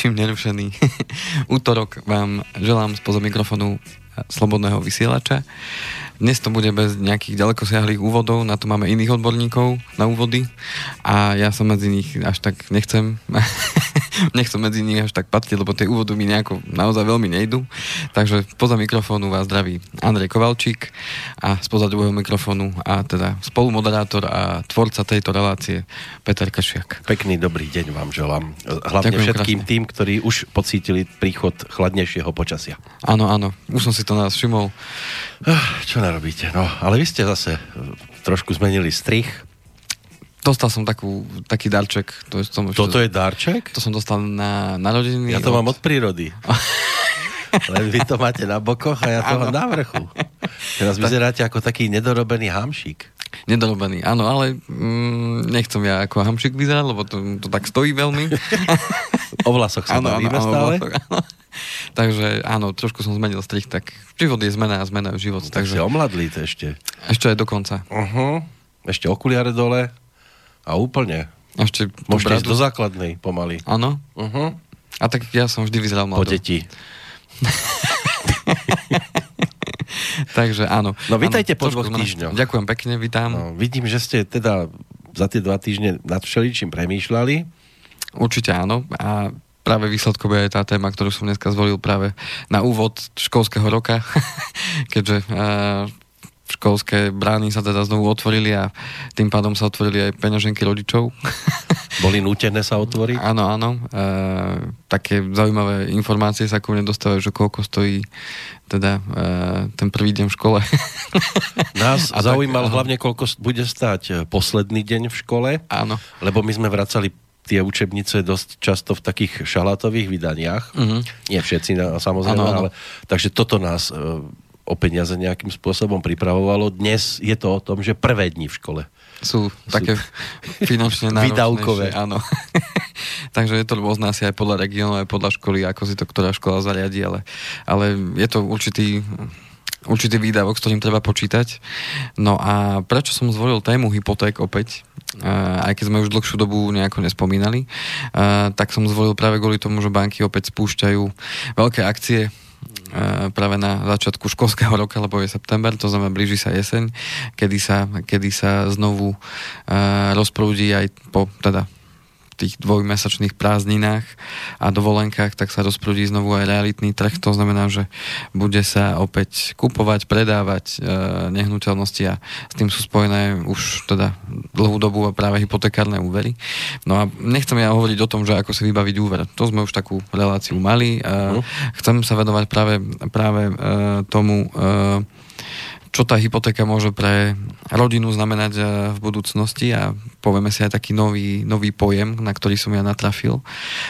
Ničím nerušený útorok vám želám spoza mikrofonu slobodného vysielača. Dnes to bude bez nejakých ďalekosiahlých úvodov, na to máme iných odborníkov na úvody a ja som medzi nich až tak nechcem, nechcem medzi nich až tak patriť, lebo tie úvody mi nejako naozaj veľmi nejdu. Takže spoza mikrofónu vás zdraví Andrej Kovalčík a spoza druhého mikrofónu a teda spolumoderátor a tvorca tejto relácie Peter Kašiak. Pekný dobrý deň vám želám. Hlavne Ďakujem všetkým krásne. tým, ktorí už pocítili príchod chladnejšieho počasia. Áno, áno, už som si to nás všimol. Ah, čo narobíte? No, ale vy ste zase trošku zmenili strich. Dostal som takú, taký darček. To som Toto je darček? To som dostal na narodeniny. Ja to od... mám od prírody. Len vy to máte na bokoch a ja to mám na vrchu. Teraz vyzeráte ako taký nedorobený hamšík. Nedorobený, áno, ale mm, nechcem ja ako hamšík vyzerať, lebo to, to tak stojí veľmi. o vlasoch sa áno, bavíme áno, stále. Vlasoch, áno. Takže áno, trošku som zmenil strich, tak život je zmena a zmena je život. No, takže... si omladlý to ešte. Ešte aj dokonca. Uh-huh. Ešte okuliare dole a úplne. Ešte Môžete ísť do základnej pomaly. Áno. Uh-huh. A tak ja som vždy vyzeral mladý. Po deti. Takže áno. No vítajte po dvoch týždňoch. Ďakujem pekne, vítam. No, vidím, že ste teda za tie dva týždne nad všeličím premýšľali. Určite áno. A práve výsledkové je tá téma, ktorú som dneska zvolil práve na úvod školského roka, keďže uh, školské brány sa teda znovu otvorili a tým pádom sa otvorili aj peňaženky rodičov. Boli nútené sa otvoriť? Áno, áno. E, také zaujímavé informácie sa ku mne dostávajú, že koľko stojí teda e, ten prvý deň v škole. Nás a zaujímal tak, hlavne, koľko bude stať posledný deň v škole. Áno. Lebo my sme vracali tie učebnice dosť často v takých šalátových vydaniach. Uh-huh. Nie všetci, samozrejme, ano, ano. ale takže toto nás e, o peniaze nejakým spôsobom pripravovalo. Dnes je to o tom, že prvé dni v škole sú, sú také finančne náročnejšie. Áno. Takže je to rôzne asi aj podľa regiónu, aj podľa školy, ako si to ktorá škola zariadi, ale, ale je to určitý určitý výdavok, s ktorým treba počítať. No a prečo som zvolil tému hypoték opäť, aj keď sme už dlhšiu dobu nejako nespomínali, tak som zvolil práve kvôli tomu, že banky opäť spúšťajú veľké akcie, práve na začiatku školského roka, lebo je september, to znamená blíži sa jeseň, kedy sa, kedy sa znovu uh, rozprúdi aj po, teda tých dvojmesačných prázdninách a dovolenkách, tak sa rozprúdi znovu aj realitný trh. To znamená, že bude sa opäť kupovať, predávať e, nehnuteľnosti a s tým sú spojené už teda dlhú dobu práve hypotekárne úvery. No a nechcem ja hovoriť o tom, že ako si vybaviť úver. To sme už takú reláciu mali. E. Chcem sa vedovať práve, práve e, tomu e, čo tá hypotéka môže pre rodinu znamenať eh, v budúcnosti a povieme si aj taký nový, nový pojem, na ktorý som ja natrafil.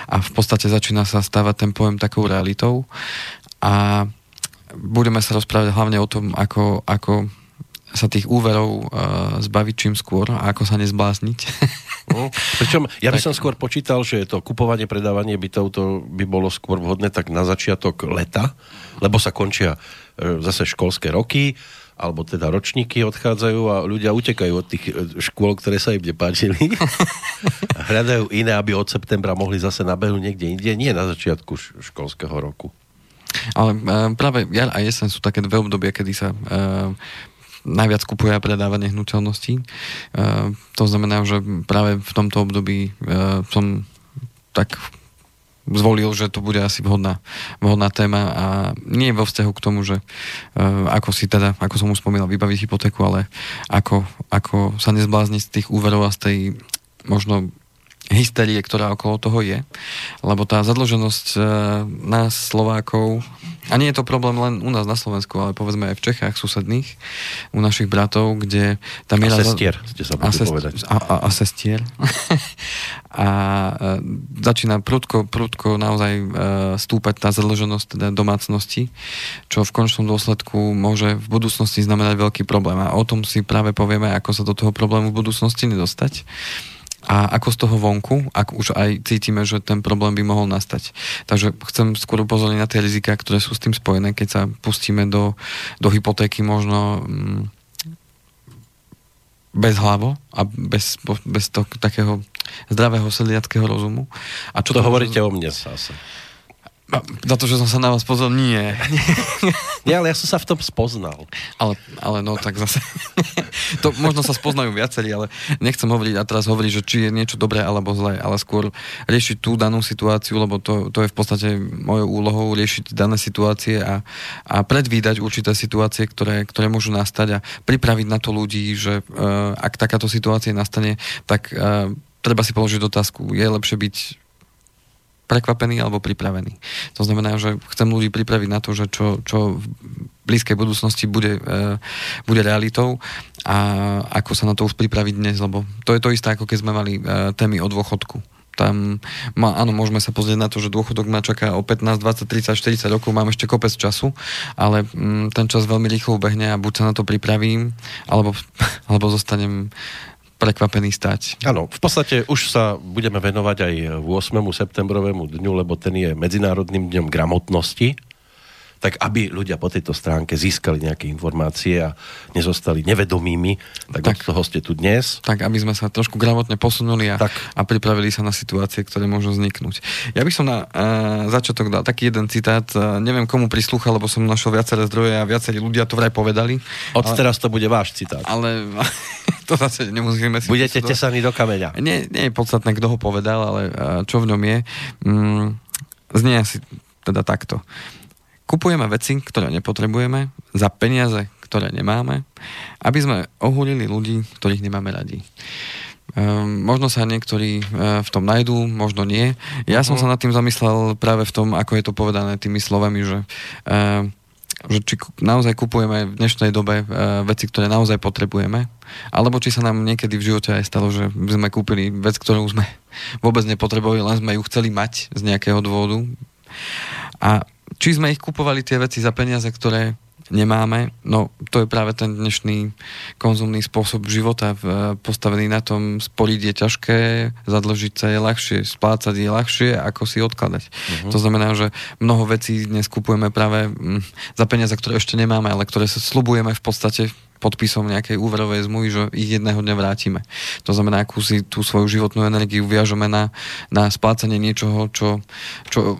A v podstate začína sa stávať ten pojem takou realitou. A budeme sa rozprávať hlavne o tom, ako, ako sa tých úverov uh, zbaviť čím skôr a ako sa nezblázniť. No, pričom ja by som skôr počítal, že to kupovanie, predávanie bytov to by bolo skôr vhodné tak na začiatok leta, lebo sa končia uh, zase školské roky, alebo teda ročníky odchádzajú a ľudia utekajú od tých e, škôl, ktoré sa im nepáčili. Hľadajú iné, aby od septembra mohli zase nabehnúť niekde inde, nie na začiatku školského roku. Ale e, práve jar a jesen sú také dve obdobia, kedy sa e, najviac kupuje a predáva nehnuteľností. E, to znamená, že práve v tomto období e, som tak zvolil, že to bude asi vhodná, vhodná téma a nie vo vzťahu k tomu, že uh, ako si teda, ako som už spomínal, vybaviť hypotéku, ale ako, ako sa nezblázniť z tých úverov a z tej možno hysterie, ktorá okolo toho je. Lebo tá zadlženosť e, nás, Slovákov, a nie je to problém len u nás na Slovensku, ale povedzme aj v Čechách susedných, u našich bratov, kde tam je... A sestier, ste sa a, sest, povedať. A, a, a sestier. a e, začína prudko, prudko naozaj e, stúpať tá zadlženosť teda domácnosti, čo v končnom dôsledku môže v budúcnosti znamenať veľký problém. A o tom si práve povieme, ako sa do toho problému v budúcnosti nedostať a ako z toho vonku, ak už aj cítime, že ten problém by mohol nastať. Takže chcem skôr upozorniť na tie rizika, ktoré sú s tým spojené, keď sa pustíme do, do hypotéky možno mm, bez hlavo a bez, bez toho takého zdravého sedliackého rozumu. A čo to, to hovoríte o mne zase? Za to, že som sa na vás pozrel, nie. nie, ale ja som sa v tom spoznal. Ale, ale no tak zase... to možno sa spoznajú viacerí, ale nechcem hovoriť a teraz hovoriť, že či je niečo dobré alebo zlé, ale skôr riešiť tú danú situáciu, lebo to, to je v podstate mojou úlohou riešiť dané situácie a, a predvídať určité situácie, ktoré, ktoré môžu nastať a pripraviť na to ľudí, že uh, ak takáto situácia nastane, tak uh, treba si položiť otázku, je lepšie byť prekvapený alebo pripravený. To znamená, že chcem ľudí pripraviť na to, že čo, čo v blízkej budúcnosti bude, e, bude realitou a ako sa na to už pripraviť dnes, lebo to je to isté, ako keď sme mali e, témy o dôchodku tam, má, áno, môžeme sa pozrieť na to, že dôchodok ma čaká o 15, 20, 30, 40 rokov, mám ešte kopec času, ale mm, ten čas veľmi rýchlo ubehne a buď sa na to pripravím, alebo, alebo zostanem prekvapený stať. Áno, v podstate už sa budeme venovať aj 8. septembrovému dňu, lebo ten je Medzinárodným dňom gramotnosti tak aby ľudia po tejto stránke získali nejaké informácie a nezostali nevedomými, tak, tak od toho ste tu dnes. Tak, aby sme sa trošku gramotne posunuli a, tak. a pripravili sa na situácie, ktoré môžu vzniknúť. Ja by som na uh, začiatok dal taký jeden citát, uh, neviem komu prislúcha, lebo som našiel viaceré zdroje a viacerí ľudia to vraj povedali. Od ale, teraz to bude váš citát. Ale to zase nemusíme si... Budete tesaní do kameňa. Nie, nie je podstatné, kto ho povedal, ale uh, čo v ňom je. Mm, znie asi teda takto. Kupujeme veci, ktoré nepotrebujeme, za peniaze, ktoré nemáme, aby sme ohulili ľudí, ktorých nemáme radi. Um, možno sa niektorí uh, v tom najdú, možno nie. Ja som mhm. sa nad tým zamyslel práve v tom, ako je to povedané tými slovami, že, uh, že či naozaj kupujeme v dnešnej dobe uh, veci, ktoré naozaj potrebujeme, alebo či sa nám niekedy v živote aj stalo, že sme kúpili vec, ktorú sme vôbec nepotrebovali, len sme ju chceli mať z nejakého dôvodu. A či sme ich kupovali tie veci za peniaze, ktoré nemáme, no to je práve ten dnešný konzumný spôsob života postavený na tom, spoliť je ťažké, zadlžiť sa je ľahšie, splácať je ľahšie, ako si odkladať. Uh-huh. To znamená, že mnoho vecí dnes kupujeme práve mm, za peniaze, ktoré ešte nemáme, ale ktoré sa slubujeme v podstate podpisom nejakej úverovej zmluvy, že ich jedného dňa vrátime. To znamená, akú si tú svoju životnú energiu viažeme na, na splácanie niečoho, čo, čo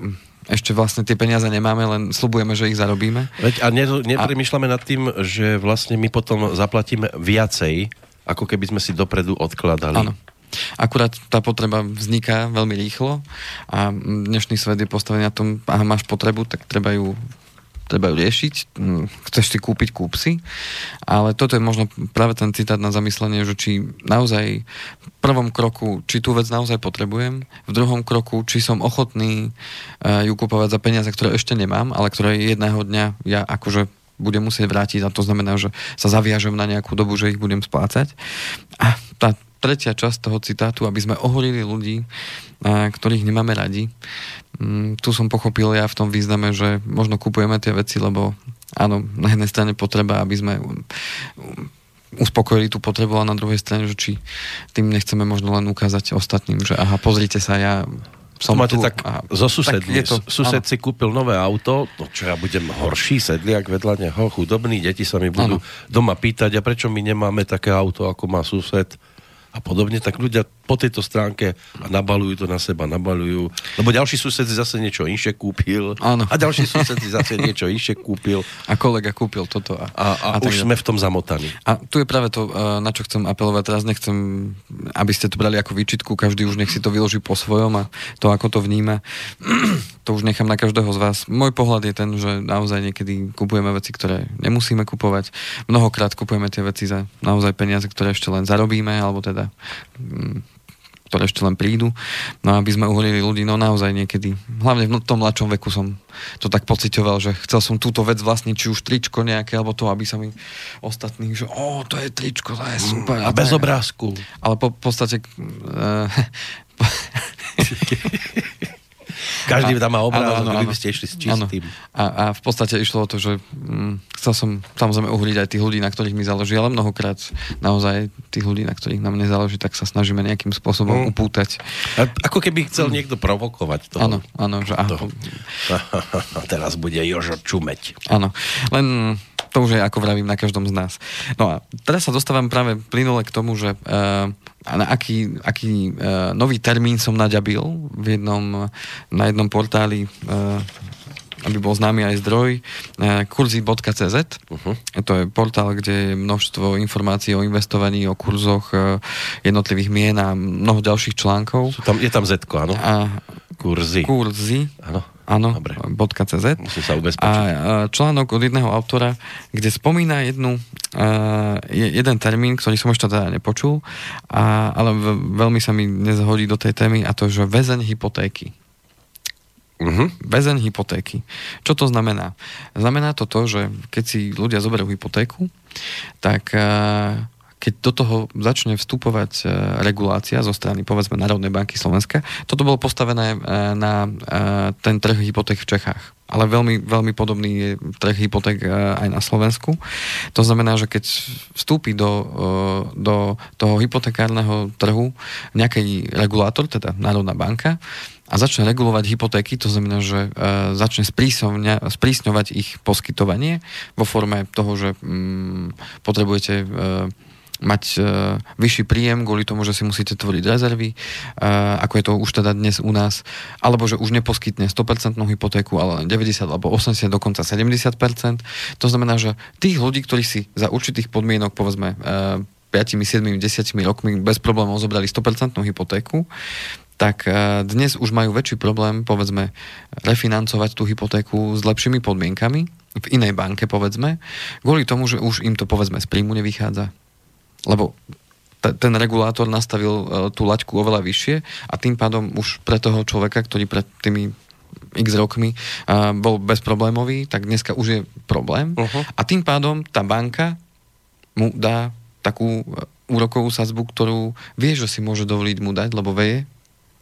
ešte vlastne tie peniaze nemáme, len slubujeme, že ich zarobíme. Veď a ne, nepremýšľame a... nad tým, že vlastne my potom zaplatíme viacej, ako keby sme si dopredu odkladali. Áno. Akurát tá potreba vzniká veľmi rýchlo a dnešný svet je postavený na tom, aha, máš potrebu, tak treba ju treba ju riešiť, hm, chceš si kúpiť, kúp si, ale toto je možno práve ten citát na zamyslenie, že či naozaj v prvom kroku, či tú vec naozaj potrebujem, v druhom kroku, či som ochotný uh, ju kupovať za peniaze, ktoré ešte nemám, ale ktoré jedného dňa ja akože budem musieť vrátiť. A to znamená, že sa zaviažem na nejakú dobu, že ich budem splácať. A tá tretia časť toho citátu, aby sme ohorili ľudí, ktorých nemáme radi. Mm, tu som pochopil ja v tom význame, že možno kupujeme tie veci, lebo áno, na jednej strane potreba, aby sme uspokojili tú potrebu a na druhej strane, že či tým nechceme možno len ukázať ostatným, že aha, pozrite sa, ja som máte tu, tak a, zo susedmi. Tak to, Sused áno. si kúpil nové auto, no čo ja budem horší sedliak vedľa neho, chudobný, deti sa mi budú áno. doma pýtať, a prečo my nemáme také auto, ako má sused a podobne, tak ľudia po tejto stránke a nabalujú to na seba, nabalujú, lebo ďalší sused si zase niečo inšie kúpil Áno. a ďalší sused si zase niečo inšie kúpil. A kolega kúpil toto. A, a, a, a už sme v tom zamotaní. A tu je práve to, eh, na čo chcem apelovať. Teraz nechcem, aby ste to brali ako výčitku, každý už nech si to vyloží po svojom a to, ako to vníma, to už nechám na každého z vás. Môj pohľad je ten, že naozaj niekedy kupujeme veci, ktoré nemusíme kupovať. Mnohokrát kupujeme tie veci za naozaj peniaze, ktoré ešte len zarobíme, alebo teda mm, ktoré ešte len prídu. No aby sme uholili ľudí, no naozaj niekedy, hlavne v tom mladšom veku som to tak pocitoval, že chcel som túto vec vlastniť, či už tričko nejaké, alebo to, aby sa mi ostatní, že o, to je tričko, to je super. Mm, a, a bez obrázku. Ale po, podstate uh, Každý tam má obrázok, áno, áno, by ste išli s čistým. A, a v podstate išlo o to, že hm, chcel som samozrejme uhliť aj tých ľudí, na ktorých mi záleží, ale mnohokrát naozaj tých ľudí, na ktorých nám nezáleží, tak sa snažíme nejakým spôsobom mm. upútať. A ako keby chcel mm. niekto provokovať toho. Áno, áno, že aha. A teraz bude Jožo čumeť. Áno, len To už je, ako vravím, na každom z nás. No a teraz sa dostávam práve plynule k tomu, že uh, na aký, aký uh, nový termín som naďabil v jednom, na jednom portáli uh, aby bol známy aj zdroj, kurzy.cz. Uh-huh. To je portál, kde je množstvo informácií o investovaní, o kurzoch jednotlivých mien a mnoho ďalších článkov. Sú tam, je tam Z, áno? A, kurzy. Kurzy. Áno. Áno, .cz. Musím sa ubezpečiť. A článok od jedného autora, kde spomína jednu, uh, jeden termín, ktorý som ešte teda nepočul, a, ale veľmi sa mi nezhodí do tej témy a to, že väzeň hypotéky. Uh-huh. Väzeň hypotéky. Čo to znamená? Znamená to to, že keď si ľudia zoberú hypotéku, tak uh, keď do toho začne vstupovať e, regulácia zo strany povedzme Národnej banky Slovenska, toto bolo postavené e, na e, ten trh hypoték v Čechách ale veľmi, veľmi podobný je trh hypoték aj na Slovensku. To znamená, že keď vstúpi do, do toho hypotekárneho trhu nejaký regulátor, teda Národná banka, a začne regulovať hypotéky, to znamená, že začne sprísňovať ich poskytovanie vo forme toho, že mm, potrebujete mať uh, vyšší príjem kvôli tomu, že si musíte tvoriť rezervy, uh, ako je to už teda dnes u nás, alebo že už neposkytne 100% hypotéku, ale len 90 alebo 80, dokonca 70%. To znamená, že tých ľudí, ktorí si za určitých podmienok, povedzme, uh, 5, 7, 10 rokmi bez problémov zobrali 100% hypotéku, tak dnes už majú väčší problém, povedzme, refinancovať tú hypotéku s lepšími podmienkami v inej banke, povedzme, kvôli tomu, že už im to, povedzme, z príjmu nevychádza lebo ten regulátor nastavil uh, tú laťku oveľa vyššie a tým pádom už pre toho človeka, ktorý pred tými x rokmi uh, bol bezproblémový, tak dneska už je problém. Uh-huh. A tým pádom tá banka mu dá takú úrokovú sazbu, ktorú vie, že si môže dovoliť mu dať, lebo vie,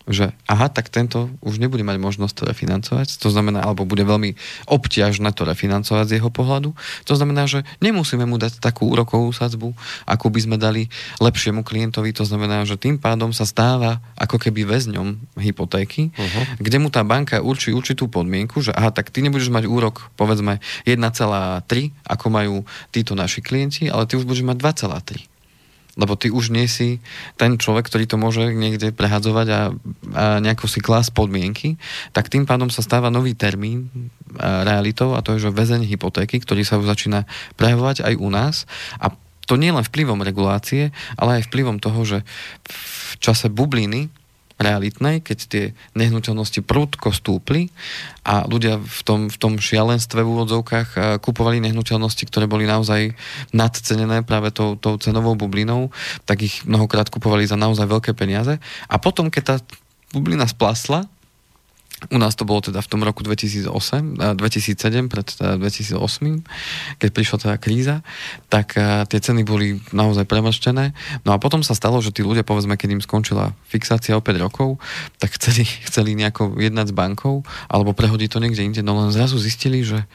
že aha, tak tento už nebude mať možnosť to refinancovať, to znamená, alebo bude veľmi obťažné to refinancovať z jeho pohľadu. To znamená, že nemusíme mu dať takú úrokovú sadzbu, ako by sme dali lepšiemu klientovi, to znamená, že tým pádom sa stáva ako keby väzňom hypotéky, uh-huh. kde mu tá banka určí určitú podmienku, že aha, tak ty nebudeš mať úrok povedzme 1,3, ako majú títo naši klienti, ale ty už budeš mať 2,3 lebo ty už nie si ten človek, ktorý to môže niekde prehadzovať a, a nejako si klas podmienky, tak tým pádom sa stáva nový termín realitou a to je, že väzeň hypotéky, ktorý sa už začína prejavovať aj u nás. A to nie len vplyvom regulácie, ale aj vplyvom toho, že v čase bubliny realitnej, keď tie nehnuteľnosti prúdko stúpli a ľudia v tom, v tom šialenstve v úvodzovkách eh, kupovali nehnuteľnosti, ktoré boli naozaj nadcenené práve tou, tou cenovou bublinou, tak ich mnohokrát kupovali za naozaj veľké peniaze. A potom, keď tá bublina splasla, u nás to bolo teda v tom roku 2008, 2007, pred 2008, keď prišla teda kríza, tak tie ceny boli naozaj premrštené. No a potom sa stalo, že tí ľudia, povedzme, keď im skončila fixácia o 5 rokov, tak chceli, chceli nejako jednať s bankou alebo prehodiť to niekde inde, no len zrazu zistili, že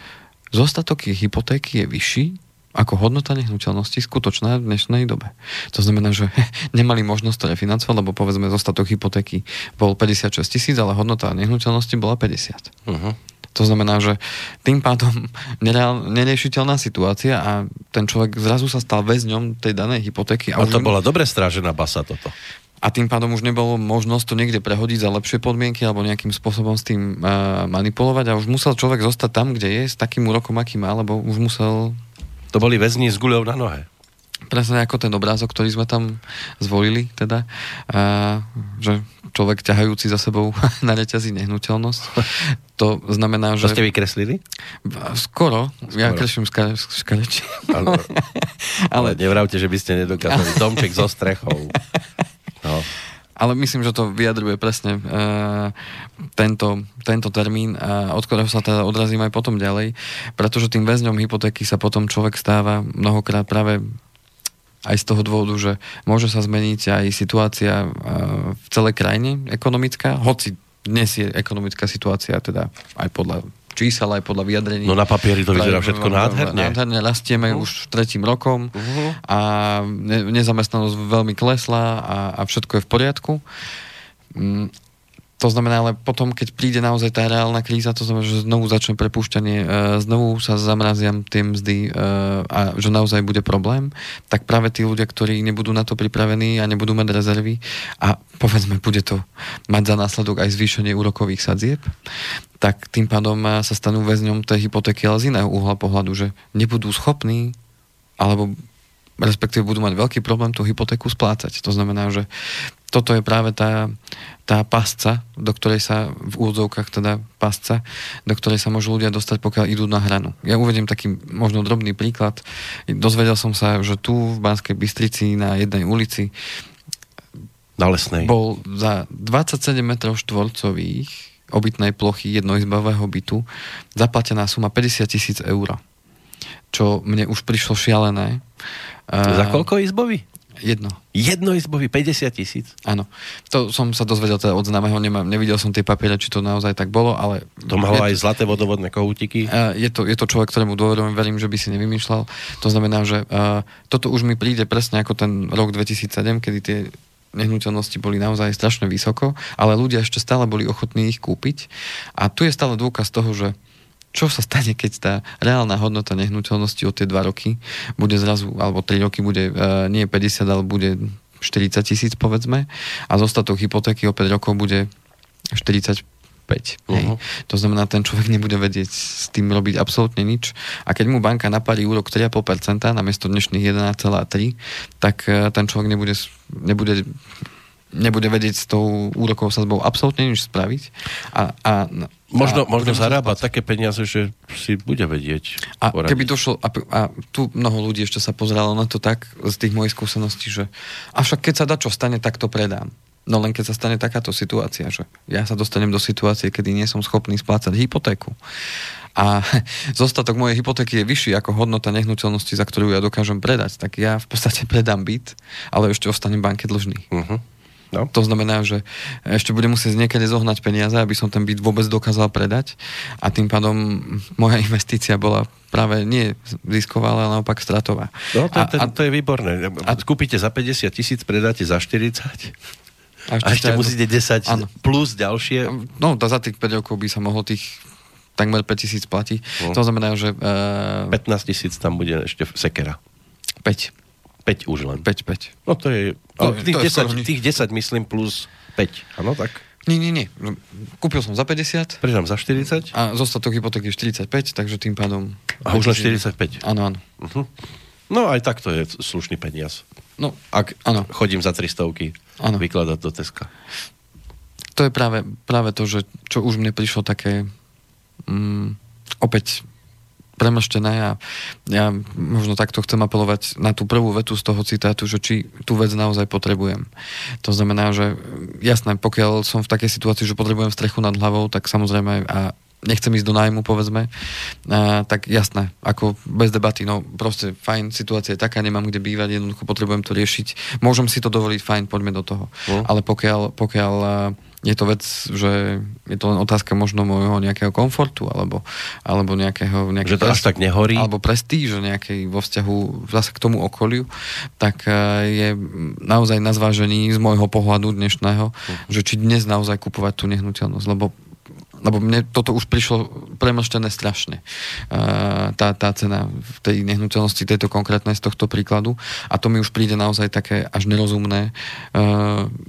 zostatok ich hypotéky je vyšší ako hodnota nehnuteľnosti skutočná v dnešnej dobe. To znamená, že nemali možnosť to refinancovať, lebo povedzme zostatok hypotéky bol 56 tisíc, ale hodnota nehnuteľnosti bola 50. Uh-huh. To znamená, že tým pádom nereál, neriešiteľná situácia a ten človek zrazu sa stal väzňom tej danej hypotéky. A, a to už... bola dobre strážená basa toto. A tým pádom už nebolo možnosť to niekde prehodiť za lepšie podmienky alebo nejakým spôsobom s tým uh, manipulovať a už musel človek zostať tam, kde je, s takým úrokom, aký má, lebo už musel to boli väzni s guľou na nohe. Presne ako ten obrázok, ktorý sme tam zvolili, teda, a, že človek ťahajúci za sebou na reťazí nehnuteľnosť. To znamená, že... To ste vykreslili? Skoro. Skoro. Ja kreslím škareči. Ale, ale nevravte, že by ste nedokázali domček so strechou. No ale myslím, že to vyjadruje presne uh, tento, tento termín, a od ktorého sa teda odrazím aj potom ďalej, pretože tým väzňom hypotéky sa potom človek stáva mnohokrát práve aj z toho dôvodu, že môže sa zmeniť aj situácia uh, v celej krajine ekonomická, hoci dnes je ekonomická situácia teda aj podľa čísel, aj podľa vyjadrení. No na papieri to vyzerá všetko nádherne. Nádherne rastieme uh-huh. už tretím rokom uh-huh. a ne, nezamestnanosť veľmi klesla a, a všetko je v poriadku. Mm, to znamená, ale potom, keď príde naozaj tá reálna kríza, to znamená, že znovu začne prepúšťanie, e, znovu sa zamrazia tie mzdy e, a že naozaj bude problém, tak práve tí ľudia, ktorí nebudú na to pripravení a nebudú mať rezervy a povedzme, bude to mať za následok aj zvýšenie úrokových sadzieb, tak tým pádom e, sa stanú väzňom tej hypotéky, ale z iného uhla pohľadu, že nebudú schopní alebo respektíve budú mať veľký problém tú hypotéku splácať. To znamená, že toto je práve tá, tá pasca, do ktorej sa v úvodzovkách teda pasca, do ktorej sa môžu ľudia dostať, pokiaľ idú na hranu. Ja uvediem taký možno drobný príklad. Dozvedel som sa, že tu v Banskej Bystrici na jednej ulici na lesnej. bol za 27 metrov štvorcových obytnej plochy jednoizbového bytu zaplatená suma 50 tisíc eur. Čo mne už prišlo šialené. Za koľko izbový? Jedno. Jednoizbový 50 tisíc? Áno. To som sa dozvedel teda od známeho, nemám, nevidel som tie papiere, či to naozaj tak bolo, ale... To malo aj zlaté vodovodné kohútiky? Je to, je to človek, ktorému dôverujem, verím, že by si nevymýšľal. To znamená, že uh, toto už mi príde presne ako ten rok 2007, kedy tie nehnuteľnosti boli naozaj strašne vysoko, ale ľudia ešte stále boli ochotní ich kúpiť. A tu je stále dôkaz toho, že čo sa stane, keď tá reálna hodnota nehnuteľnosti od tie 2 roky bude zrazu, alebo 3 roky bude uh, nie 50, ale bude 40 tisíc povedzme a zostatok hypotéky o 5 rokov bude 45. Uh-huh. To znamená, ten človek nebude vedieť s tým robiť absolútne nič. A keď mu banka napári úrok 3,5% namiesto dnešných 11,3%, tak uh, ten človek nebude, nebude nebude vedieť s tou úrokovou sadzbou absolútne nič spraviť. A, a, možno, a možno zarába také peniaze, že si bude vedieť. A poradiť. keby došlo, a, a tu mnoho ľudí ešte sa pozeralo na to tak z tých mojich skúseností, že avšak keď sa dá čo stane, tak to predám. No len keď sa stane takáto situácia, že ja sa dostanem do situácie, kedy nie som schopný splácať hypotéku a zostatok mojej hypotéky je vyšší ako hodnota nehnuteľnosti, za ktorú ja dokážem predať, tak ja v podstate predám byt, ale ešte ostanem banke dlžný. Uh-huh. No. To znamená, že ešte budem musieť niekedy zohnať peniaze, aby som ten byt vôbec dokázal predať a tým pádom moja investícia bola práve nie zisková, ale naopak stratová. No, to, a, a, to je výborné. A, kúpite za 50 tisíc, predáte za 40 a ešte, a ešte musíte 10 ano. plus ďalšie. No, za tých 5 rokov by sa mohlo tých takmer 5 tisíc platiť. No. To znamená, že... Uh, eh, 15 tisíc tam bude ešte sekera. 5. 5 už len. 5, 5. No to je... To, tých, to 10, tých 10 myslím plus 5, áno tak? Nie, nie, nie. Kúpil som za 50. Predám za 40. A zostatok hypotéky 45, takže tým pádom... A už len 45. Áno, áno. Uh-huh. No aj tak to je slušný peniaz. No, Ak áno. chodím za 300 áno. vykladať do Teska. To je práve, práve to, že čo už mne prišlo také mm, opäť premrštené a ja možno takto chcem apelovať na tú prvú vetu z toho citátu, že či tú vec naozaj potrebujem. To znamená, že jasné, pokiaľ som v takej situácii, že potrebujem strechu nad hlavou, tak samozrejme a nechcem ísť do nájmu, povedzme, a, tak jasné, ako bez debaty, no proste fajn, situácia je taká, nemám kde bývať, jednoducho potrebujem to riešiť, môžem si to dovoliť, fajn, poďme do toho. Mm. Ale pokiaľ, pokiaľ je to vec, že je to len otázka možno môjho nejakého komfortu, alebo, alebo nejakého... Nejakého, že to až tak nehorí? Alebo prestíž nejakej vo vzťahu zase k tomu okoliu, tak je naozaj na zvážení z môjho pohľadu dnešného, uh-huh. že či dnes naozaj kupovať tú nehnuteľnosť, lebo lebo mne toto už prišlo premlštené strašne. Tá, tá cena v tej nehnuteľnosti, tejto konkrétnej z tohto príkladu. A to mi už príde naozaj také až nerozumné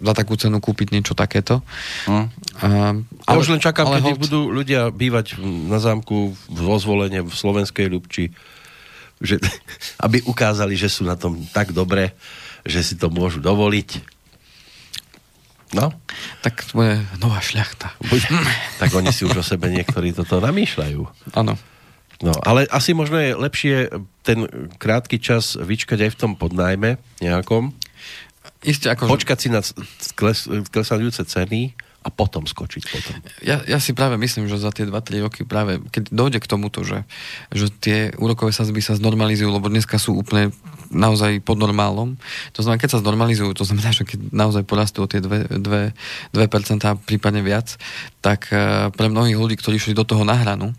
za takú cenu kúpiť niečo takéto. Ja ale, už len čakám, kedy hold... budú ľudia bývať na zámku vo zvolenie v slovenskej Ľubči, že, aby ukázali, že sú na tom tak dobre, že si to môžu dovoliť No. Tak to bude nová šľachta. Buď, tak oni si už o sebe niektorí toto namýšľajú. Áno. No, ale asi možno je lepšie ten krátky čas vyčkať aj v tom podnajme nejakom. Isté, ako... Počkať si na kles, klesajúce ceny a potom skočiť potom. Ja, ja si práve myslím, že za tie 2-3 roky práve, keď dojde k tomuto, že, že tie úrokové sazby sa znormalizujú, lebo dneska sú úplne naozaj pod normálom. To znamená, keď sa znormalizujú, to znamená, že keď naozaj porastú o tie 2%, 2, 2% prípadne viac, tak eh, pre mnohých ľudí, ktorí šli do toho na hranu,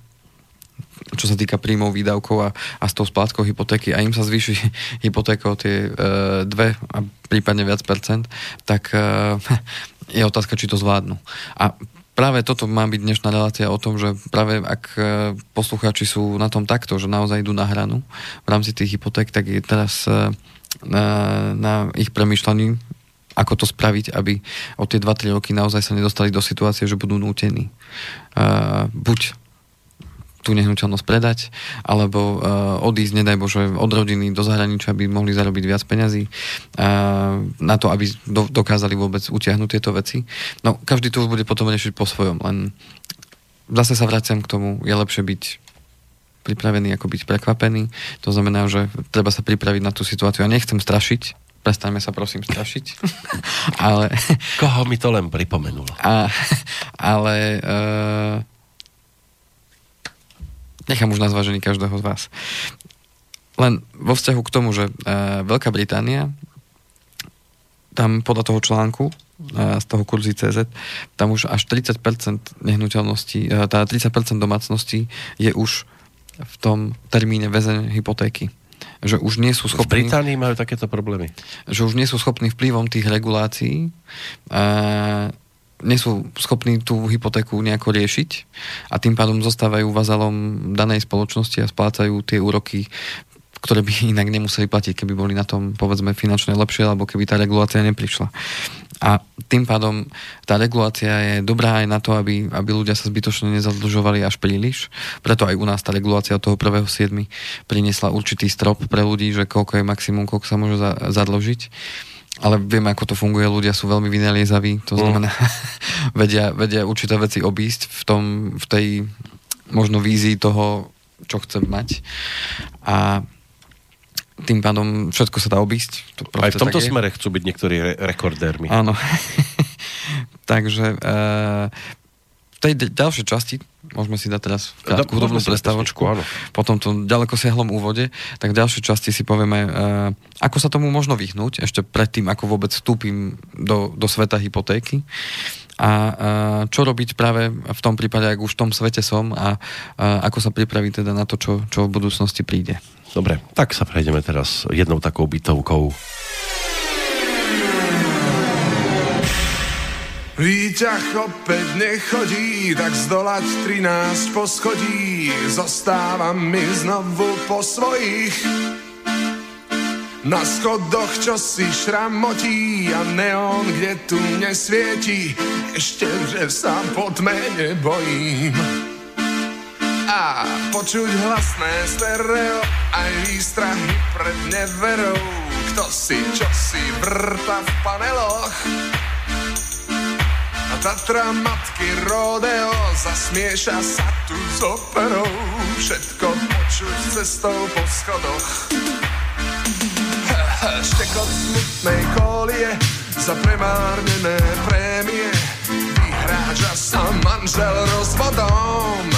čo sa týka príjmov, výdavkov a, a s tou splátkou hypotéky a im sa zvýši hypotéka o tie e, a prípadne viac percent, tak e, je otázka, či to zvládnu. A práve toto má byť dnešná relácia o tom, že práve ak e, poslucháči sú na tom takto, že naozaj idú na hranu v rámci tých hypoték, tak je teraz e, na, na ich premyšľaní, ako to spraviť, aby od tie 2-3 roky naozaj sa nedostali do situácie, že budú nútení. Uh, buď tú nehnuteľnosť predať, alebo uh, odísť, nedaj Bože, od rodiny do zahraničia, aby mohli zarobiť viac peňazí uh, na to, aby do, dokázali vôbec utiahnuť tieto veci. No, každý to už bude potom riešiť po svojom, len zase sa vraciam k tomu, je lepšie byť pripravený ako byť prekvapený. To znamená, že treba sa pripraviť na tú situáciu. Ja nechcem strašiť, prestaňme sa prosím strašiť. ale... Koho mi to len pripomenulo? A, ale uh, nechám už na zvážení každého z vás. Len vo vzťahu k tomu, že uh, Veľká Británia tam podľa toho článku uh, z toho kurzy CZ, tam už až 30% nehnuteľností, uh, tá 30% domácností je už v tom termíne väzené hypotéky. Že už nie sú schopní... V Británii majú takéto problémy. Že už nie sú schopní vplyvom tých regulácií uh, nie sú schopní tú hypotéku nejako riešiť a tým pádom zostávajú vazalom danej spoločnosti a splácajú tie úroky, ktoré by inak nemuseli platiť, keby boli na tom, povedzme, finančne lepšie, alebo keby tá regulácia neprišla. A tým pádom tá regulácia je dobrá aj na to, aby, aby ľudia sa zbytočne nezadlžovali až príliš. Preto aj u nás tá regulácia od toho 1.7. priniesla určitý strop pre ľudí, že koľko je maximum, koľko sa môže za, zadložiť ale vieme, ako to funguje, ľudia sú veľmi vynaliezaví, to mm. znamená, mm. vedia, vedia určité veci obísť v, tom, v tej možno vízii toho, čo chce mať. A tým pádom všetko sa dá obísť. To Aj v tomto smere chcú byť niektorí re- rekordérmi. Áno. Takže e, tej ďalšej časti môžeme si dať teraz krátku hudobnú prestávočku po tomto ďaleko siahlom úvode, tak v ďalšej časti si povieme, uh, ako sa tomu možno vyhnúť, ešte predtým, ako vôbec vstúpim do, do sveta hypotéky a uh, čo robiť práve v tom prípade, ak už v tom svete som a uh, ako sa pripraviť teda na to, čo, čo v budúcnosti príde. Dobre, tak sa prejdeme teraz jednou takou bytovkou. Výťah opäť nechodí, tak zdolať 13 poschodí. Zostávam mi znovu po svojich. Na schodoch čo si šramotí a neon, kde tu nesvieti. Ešte, že sa po tme nebojím. A počuť hlasné stereo, aj výstrahy pred neverou. Kto si, čo si vrta v paneloch. Tatra matky rodeo zasmieša sa tu s operou. Všetko počuť cestou po schodoch. Štekot smutnej kolie za premárnené prémie Vyhráža sa manžel rozvodom.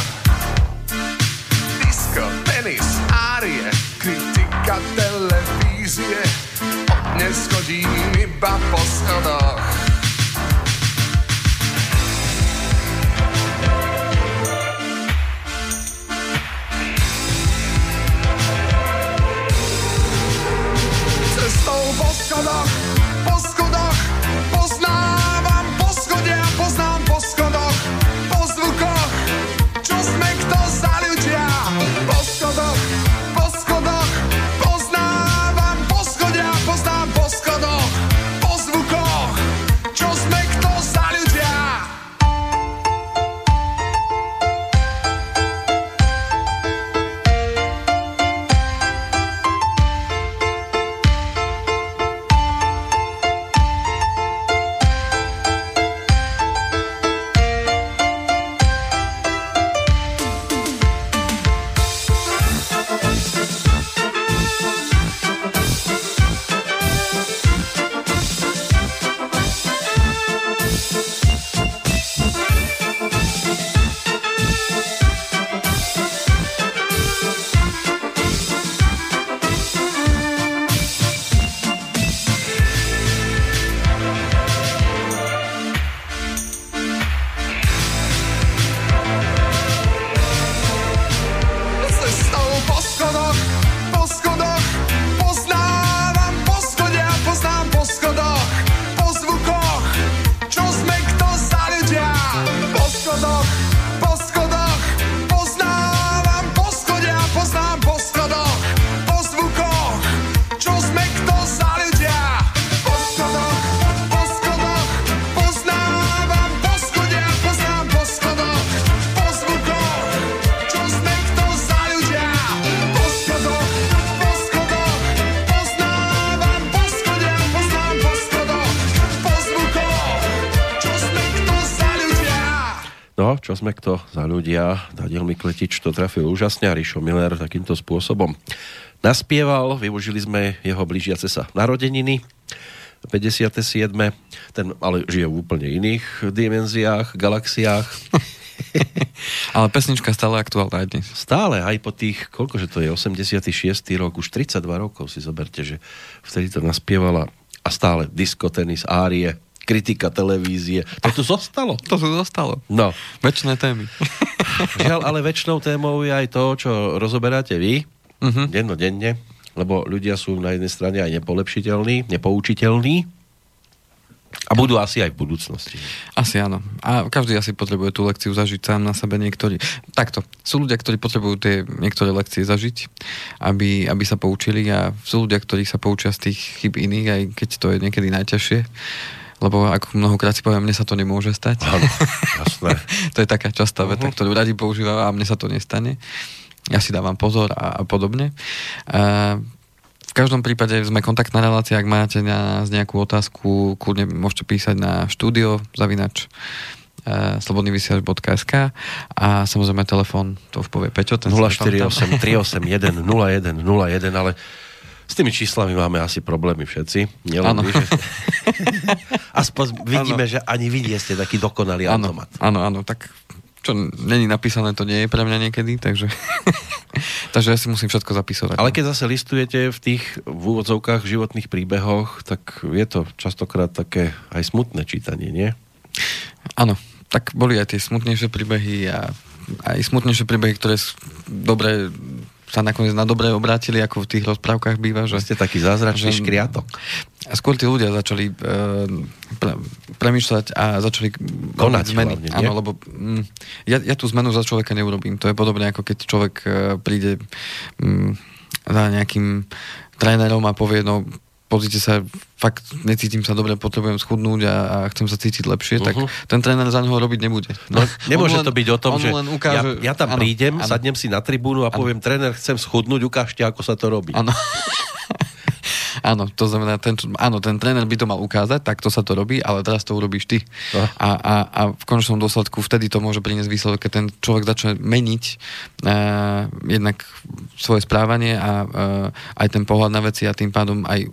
Disco, tenis, árie, kritika televízie. Od dnes chodím iba po schodoch Father sme kto za ľudia. Daniel Mikletič to trafil úžasne a Rišo Miller takýmto spôsobom naspieval. Využili sme jeho blížiace sa narodeniny. 57. Ten ale žije v úplne iných dimenziách, galaxiách. ale pesnička stále aktuálna aj dnes. Stále, aj po tých, koľkože to je, 86. rok, už 32 rokov si zoberte, že vtedy to naspievala a stále disko, tenis, árie, kritika televízie. To tu zostalo. To tu zostalo. No. Večné témy. Žiaľ, ale väčšnou témou je aj to, čo rozoberáte vy, uh-huh. dennodenne, lebo ľudia sú na jednej strane aj nepolepšiteľní, nepoučiteľní, a budú asi aj v budúcnosti. Asi áno. A každý asi potrebuje tú lekciu zažiť sám na sebe niektorí. Takto. Sú ľudia, ktorí potrebujú tie niektoré lekcie zažiť, aby, aby sa poučili a sú ľudia, ktorí sa poučia z tých chyb iných, aj keď to je niekedy najťažšie lebo ako mnohokrát si poviem, mne sa to nemôže stať. Áno, jasné. to je taká častá uh-huh. veta, ktorú radi používam a mne sa to nestane. Ja si dávam pozor a, a podobne. A v každom prípade sme kontaktná relácia, ak máte na nás nejakú otázku, kľudne môžete písať na štúdio zavinač slobodnyvysielač.sk a samozrejme telefón, to už povie Peťo. 048 381 0101, ale s tými číslami máme asi problémy všetci. Nielen vy, že... Aspoň vidíme, ano. že ani vy nie ste taký dokonalý ano, automat. Áno, áno, tak čo není napísané, to nie je pre mňa niekedy, takže, takže ja si musím všetko zapisovať. Ale keď zase listujete v tých v úvodzovkách životných príbehoch, tak je to častokrát také aj smutné čítanie, nie? Áno, tak boli aj tie smutnejšie príbehy a aj smutnejšie príbehy, ktoré dobre sa nakoniec na dobre obrátili, ako v tých rozprávkach býva. Že ste taký zázračný že, škriatok. A skôr tí ľudia začali e, pre, premýšľať a začali konať zmeny. Hlavne, Áno, lebo mm, ja, ja tú zmenu za človeka neurobím. To je podobné, ako keď človek e, príde mm, za nejakým trénerom a povie, no pozrite sa, fakt necítim sa dobre, potrebujem schudnúť a, a chcem sa cítiť lepšie, uh-huh. tak mhm. ten tréner za neho robiť nebude. No, nemôže len, to byť o tom, že len ukáže, ja, ja tam áno, prídem, áno. sadnem si na tribúnu a áno. poviem, tréner, chcem schudnúť, ukážte, ako sa to robí. Áno. Áno, to znamená, ten, áno, ten tréner by to mal ukázať, tak to sa to robí, ale teraz to urobíš ty. No. A, a, a v konečnom dôsledku vtedy to môže priniesť výsledok, keď ten človek začne meniť uh, jednak svoje správanie a uh, aj ten pohľad na veci a tým pádom aj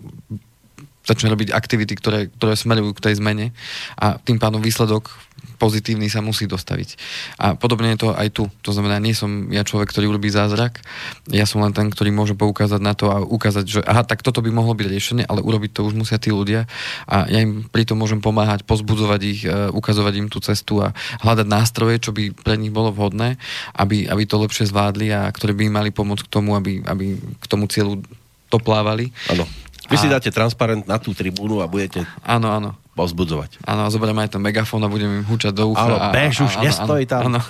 začne robiť aktivity, ktoré, ktoré smerujú k tej zmene a tým pádom výsledok pozitívny sa musí dostaviť. A podobne je to aj tu. To znamená, nie som ja človek, ktorý urobí zázrak, ja som len ten, ktorý môže poukázať na to a ukázať, že aha, tak toto by mohlo byť riešenie, ale urobiť to už musia tí ľudia a ja im pri tom môžem pomáhať, pozbudzovať ich, e, ukazovať im tú cestu a hľadať nástroje, čo by pre nich bolo vhodné, aby, aby to lepšie zvládli a ktoré by im mali pomôcť k tomu, aby, aby k tomu cieľu doplávali. Áno. Vy a... si dáte transparent na tú tribúnu a budete... Áno, áno povzbudzovať. Áno, zoberieme aj ten megafón a budeme im húčať do ucha. Áno, bež už, nestoj tam. Áno.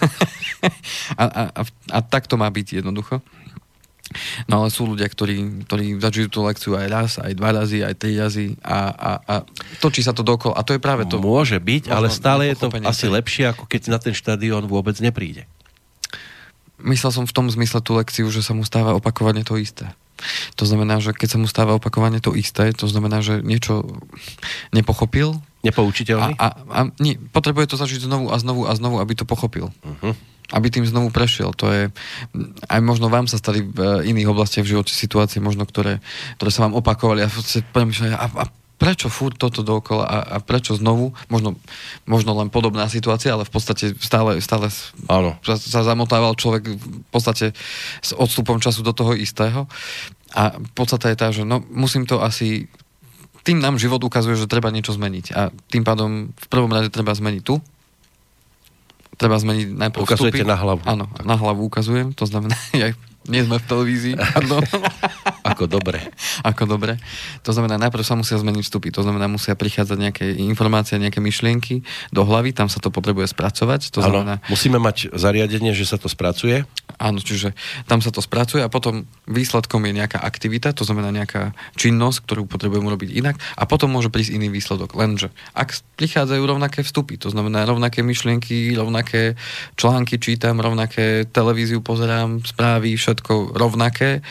a, a, a, a tak to má byť jednoducho. No ale sú ľudia, ktorí, ktorí zažijú tú lekciu aj raz, aj dva razy, aj tri razy a, a, a točí sa to dokol. A to je práve to. Môže byť, ale stále je to asi lepšie, ako keď na ten štadión vôbec nepríde. Myslel som v tom zmysle tú lekciu, že sa mu stáva opakovane to isté. To znamená, že keď sa mu stáva opakovane to isté, to znamená, že niečo nepochopil. Nepoučiteľný? A, a, a nie, potrebuje to zažiť znovu a znovu a znovu, aby to pochopil. Uh-huh. Aby tým znovu prešiel. To je, aj možno vám sa stali v iných oblastiach v živote situácie, možno ktoré, ktoré sa vám opakovali a premyšľali, a, a prečo furt toto dookola a, a prečo znovu, možno, možno len podobná situácia, ale v podstate stále, stále Áno. Sa, sa zamotával človek v podstate s odstupom času do toho istého. A podstate je tá, že no, musím to asi tým nám život ukazuje, že treba niečo zmeniť. A tým pádom v prvom rade treba zmeniť tu. Treba zmeniť najprv Ukazujete vstupy. na hlavu. Áno, tak. na hlavu ukazujem. To znamená, ja nie sme v televízii, pardon. Ako dobre. Ako dobre. To znamená, najprv sa musia zmeniť vstupy. To znamená, musia prichádzať nejaké informácie, nejaké myšlienky do hlavy, tam sa to potrebuje spracovať. To ano, znamená... musíme mať zariadenie, že sa to spracuje. Áno, čiže tam sa to spracuje a potom výsledkom je nejaká aktivita, to znamená nejaká činnosť, ktorú potrebujeme robiť inak a potom môže prísť iný výsledok. Lenže ak prichádzajú rovnaké vstupy, to znamená rovnaké myšlienky, rovnaké články čítam, rovnaké televíziu pozerám, správy, všetko rovnaké,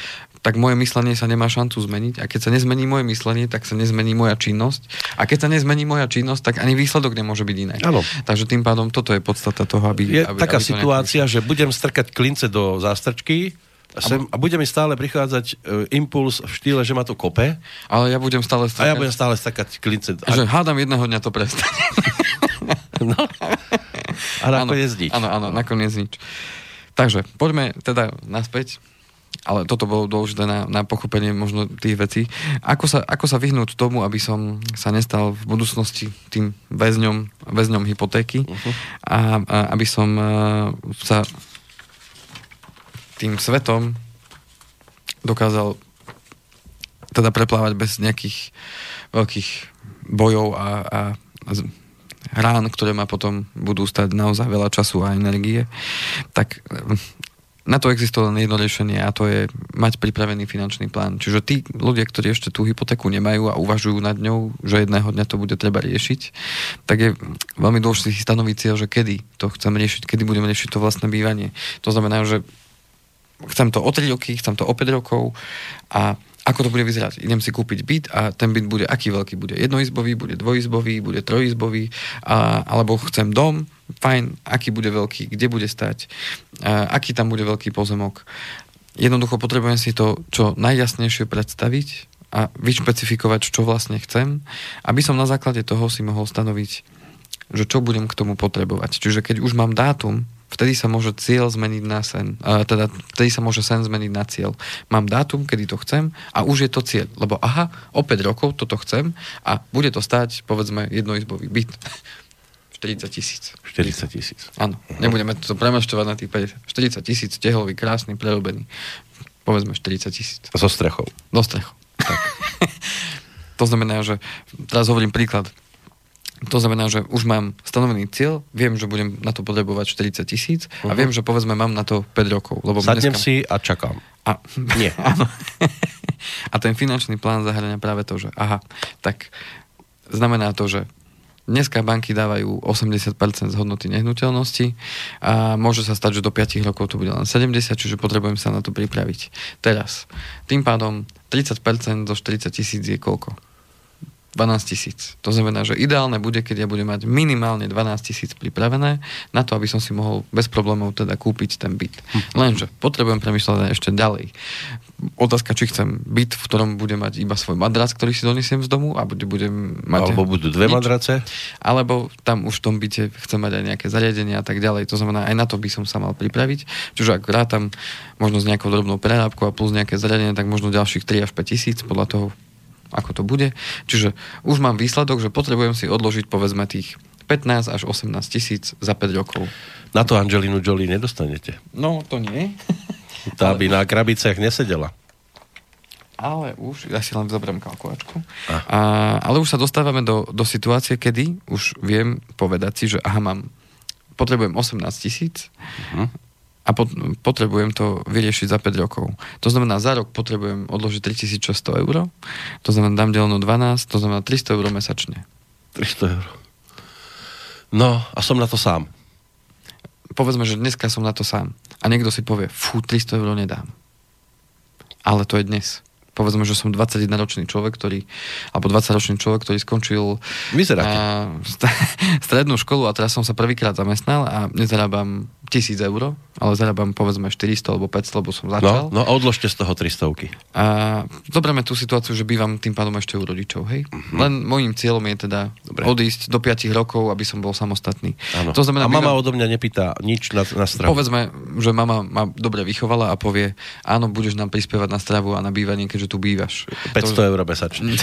tak moje myslenie sa nemá šancu zmeniť. A keď sa nezmení moje myslenie, tak sa nezmení moja činnosť. A keď sa nezmení moja činnosť, tak ani výsledok nemôže byť iný. Takže tým pádom toto je podstata toho, aby... Je aby, taká aby situácia, že budem strkať klince do zástrčky, sem, a bude mi stále prichádzať e, impuls v štýle, že ma to kope. Ale ja budem stále stakať. A ja budem stále stakať klince. A... Že hádam jedného dňa to prestane. no. A nakoniec nič. Áno, áno, nakoniec nič. Takže, poďme teda naspäť ale toto bolo dôležité na, na pochopenie možno tých vecí. Ako sa, ako sa vyhnúť tomu, aby som sa nestal v budúcnosti tým väzňom, väzňom hypotéky uh-huh. a, a aby som uh, sa tým svetom dokázal teda preplávať bez nejakých veľkých bojov a, a rán, ktoré ma potom budú stať naozaj veľa času a energie, tak eh, na to existuje len jedno riešenie a to je mať pripravený finančný plán. Čiže tí ľudia, ktorí ešte tú hypotéku nemajú a uvažujú nad ňou, že jedného dňa to bude treba riešiť, tak je veľmi dôležité si stanoviť cieľ, že kedy to chcem riešiť, kedy budem riešiť to vlastné bývanie. To znamená, že chcem to o 3 roky, chcem to o 5 rokov a ako to bude vyzerať? Idem si kúpiť byt a ten byt bude aký veľký? Bude jednoizbový, bude dvojizbový, bude trojizbový, a, alebo chcem dom, fajn, aký bude veľký, kde bude stať, a, aký tam bude veľký pozemok. Jednoducho potrebujem si to čo najjasnejšie predstaviť a vyšpecifikovať, čo vlastne chcem, aby som na základe toho si mohol stanoviť, že čo budem k tomu potrebovať. Čiže keď už mám dátum, vtedy sa môže cieľ zmeniť na sen. Uh, teda vtedy sa môže sen zmeniť na cieľ. Mám dátum, kedy to chcem a už je to cieľ. Lebo aha, o 5 rokov toto chcem a bude to stať, povedzme, jednoizbový byt. 40 tisíc. 40 tisíc. Áno, uh-huh. nebudeme to premašťovať na tých 50. 40 tisíc, tehlový, krásny, prerobený. Povedzme 40 tisíc. So strechou. Do strechou. Tak. to znamená, že teraz hovorím príklad to znamená, že už mám stanovený cieľ, viem, že budem na to potrebovať 40 tisíc uh-huh. a mhm. viem, že povedzme mám na to 5 rokov. Lebo Sadnem dneska... si a čakám. A, Nie. a ten finančný plán zahrania práve to, že aha, tak znamená to, že Dneska banky dávajú 80% z hodnoty nehnuteľnosti a môže sa stať, že do 5 rokov to bude len 70, čiže potrebujem sa na to pripraviť. Teraz, tým pádom 30% zo 40 tisíc je koľko? 12 tisíc. To znamená, že ideálne bude, keď ja budem mať minimálne 12 tisíc pripravené na to, aby som si mohol bez problémov teda kúpiť ten byt. Hm. Lenže potrebujem premyšľať ešte ďalej. Otázka, či chcem byt, v ktorom budem mať iba svoj madrac, ktorý si donesiem z domu a budem mať... Alebo budú dve nič, madrace? Alebo tam už v tom byte chcem mať aj nejaké zariadenia a tak ďalej. To znamená, aj na to by som sa mal pripraviť. Čiže ak rátam možno s nejakou drobnou prerábkou a plus nejaké zariadenie, tak možno ďalších 3 až 5 tisíc podľa toho, ako to bude. Čiže už mám výsledok, že potrebujem si odložiť povedzme tých 15 až 18 tisíc za 5 rokov. Na to Angelinu Jolie nedostanete. No, to nie. Tá by na krabiciach nesedela. Ale už, ja si len zoberiem kalkulačku. A. A, ale už sa dostávame do, do situácie, kedy už viem povedať si, že aha, mám, potrebujem 18 tisíc, uh-huh a potrebujem to vyriešiť za 5 rokov. To znamená, za rok potrebujem odložiť 3600 eur, to znamená, dám delno 12, to znamená 300 eur mesačne. 300 eur. No, a som na to sám. Povedzme, že dneska som na to sám. A niekto si povie, fú, 300 eur nedám. Ale to je dnes povedzme, že som 21-ročný človek, ktorý, alebo 20-ročný človek, ktorý skončil a, strednú školu a teraz som sa prvýkrát zamestnal a nezarábam tisíc eur, ale zarábam povedzme 400 alebo 500, lebo som začal. No, no a odložte z toho 300. A zoberieme tú situáciu, že bývam tým pádom ešte u rodičov, hej? Uh-huh. Len môjim cieľom je teda Dobre. odísť do 5 rokov, aby som bol samostatný. To znamená, a mama bývam... odo mňa nepýta nič na, na stravu? Povedzme, že mama ma dobre vychovala a povie, áno, budeš nám prispievať na stravu a na bývanie, keďže tu bývaš. 500 to... eur mesačne.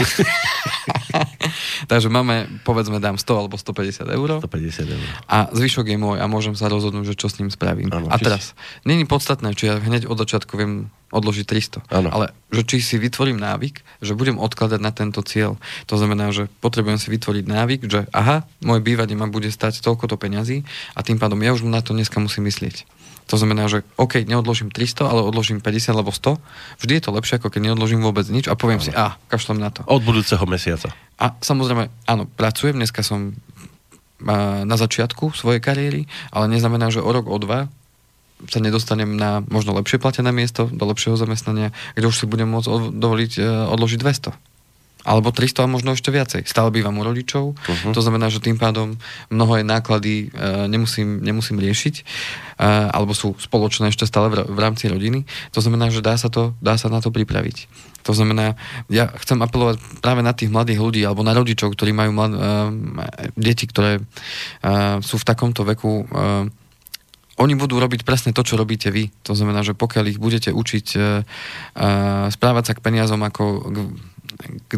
Takže máme, povedzme, dám 100 alebo 150 eur. 150 eur. A zvyšok je môj a môžem sa rozhodnúť, že čo s ním spravím. Ano, a teraz, si... není podstatné, či ja hneď od začiatku viem odložiť 300. Ano. Ale že či si vytvorím návyk, že budem odkladať na tento cieľ. To znamená, že potrebujem si vytvoriť návyk, že aha, moje bývanie ma bude stať toľko to peňazí a tým pádom ja už na to dneska musím myslieť. To znamená, že OK, neodložím 300, ale odložím 50 alebo 100. Vždy je to lepšie, ako keď neodložím vôbec nič a poviem ano. si, a kašlem na to. Od budúceho mesiaca. A samozrejme, áno, pracujem, dneska som na začiatku svojej kariéry, ale neznamená, že o rok, o dva sa nedostanem na možno lepšie platené miesto, do lepšieho zamestnania, kde už si budem môcť dovoliť e, odložiť 200 alebo 300 a možno ešte viacej. Stále bývam u rodičov, uh-huh. to znamená, že tým pádom mnohé náklady e, nemusím, nemusím riešiť, e, alebo sú spoločné ešte stále v, v rámci rodiny. To znamená, že dá sa, to, dá sa na to pripraviť. To znamená, ja chcem apelovať práve na tých mladých ľudí alebo na rodičov, ktorí majú mlad, e, deti, ktoré e, sú v takomto veku e, oni budú robiť presne to, čo robíte vy. To znamená, že pokiaľ ich budete učiť uh, uh, správať sa k peniazom ako k, k,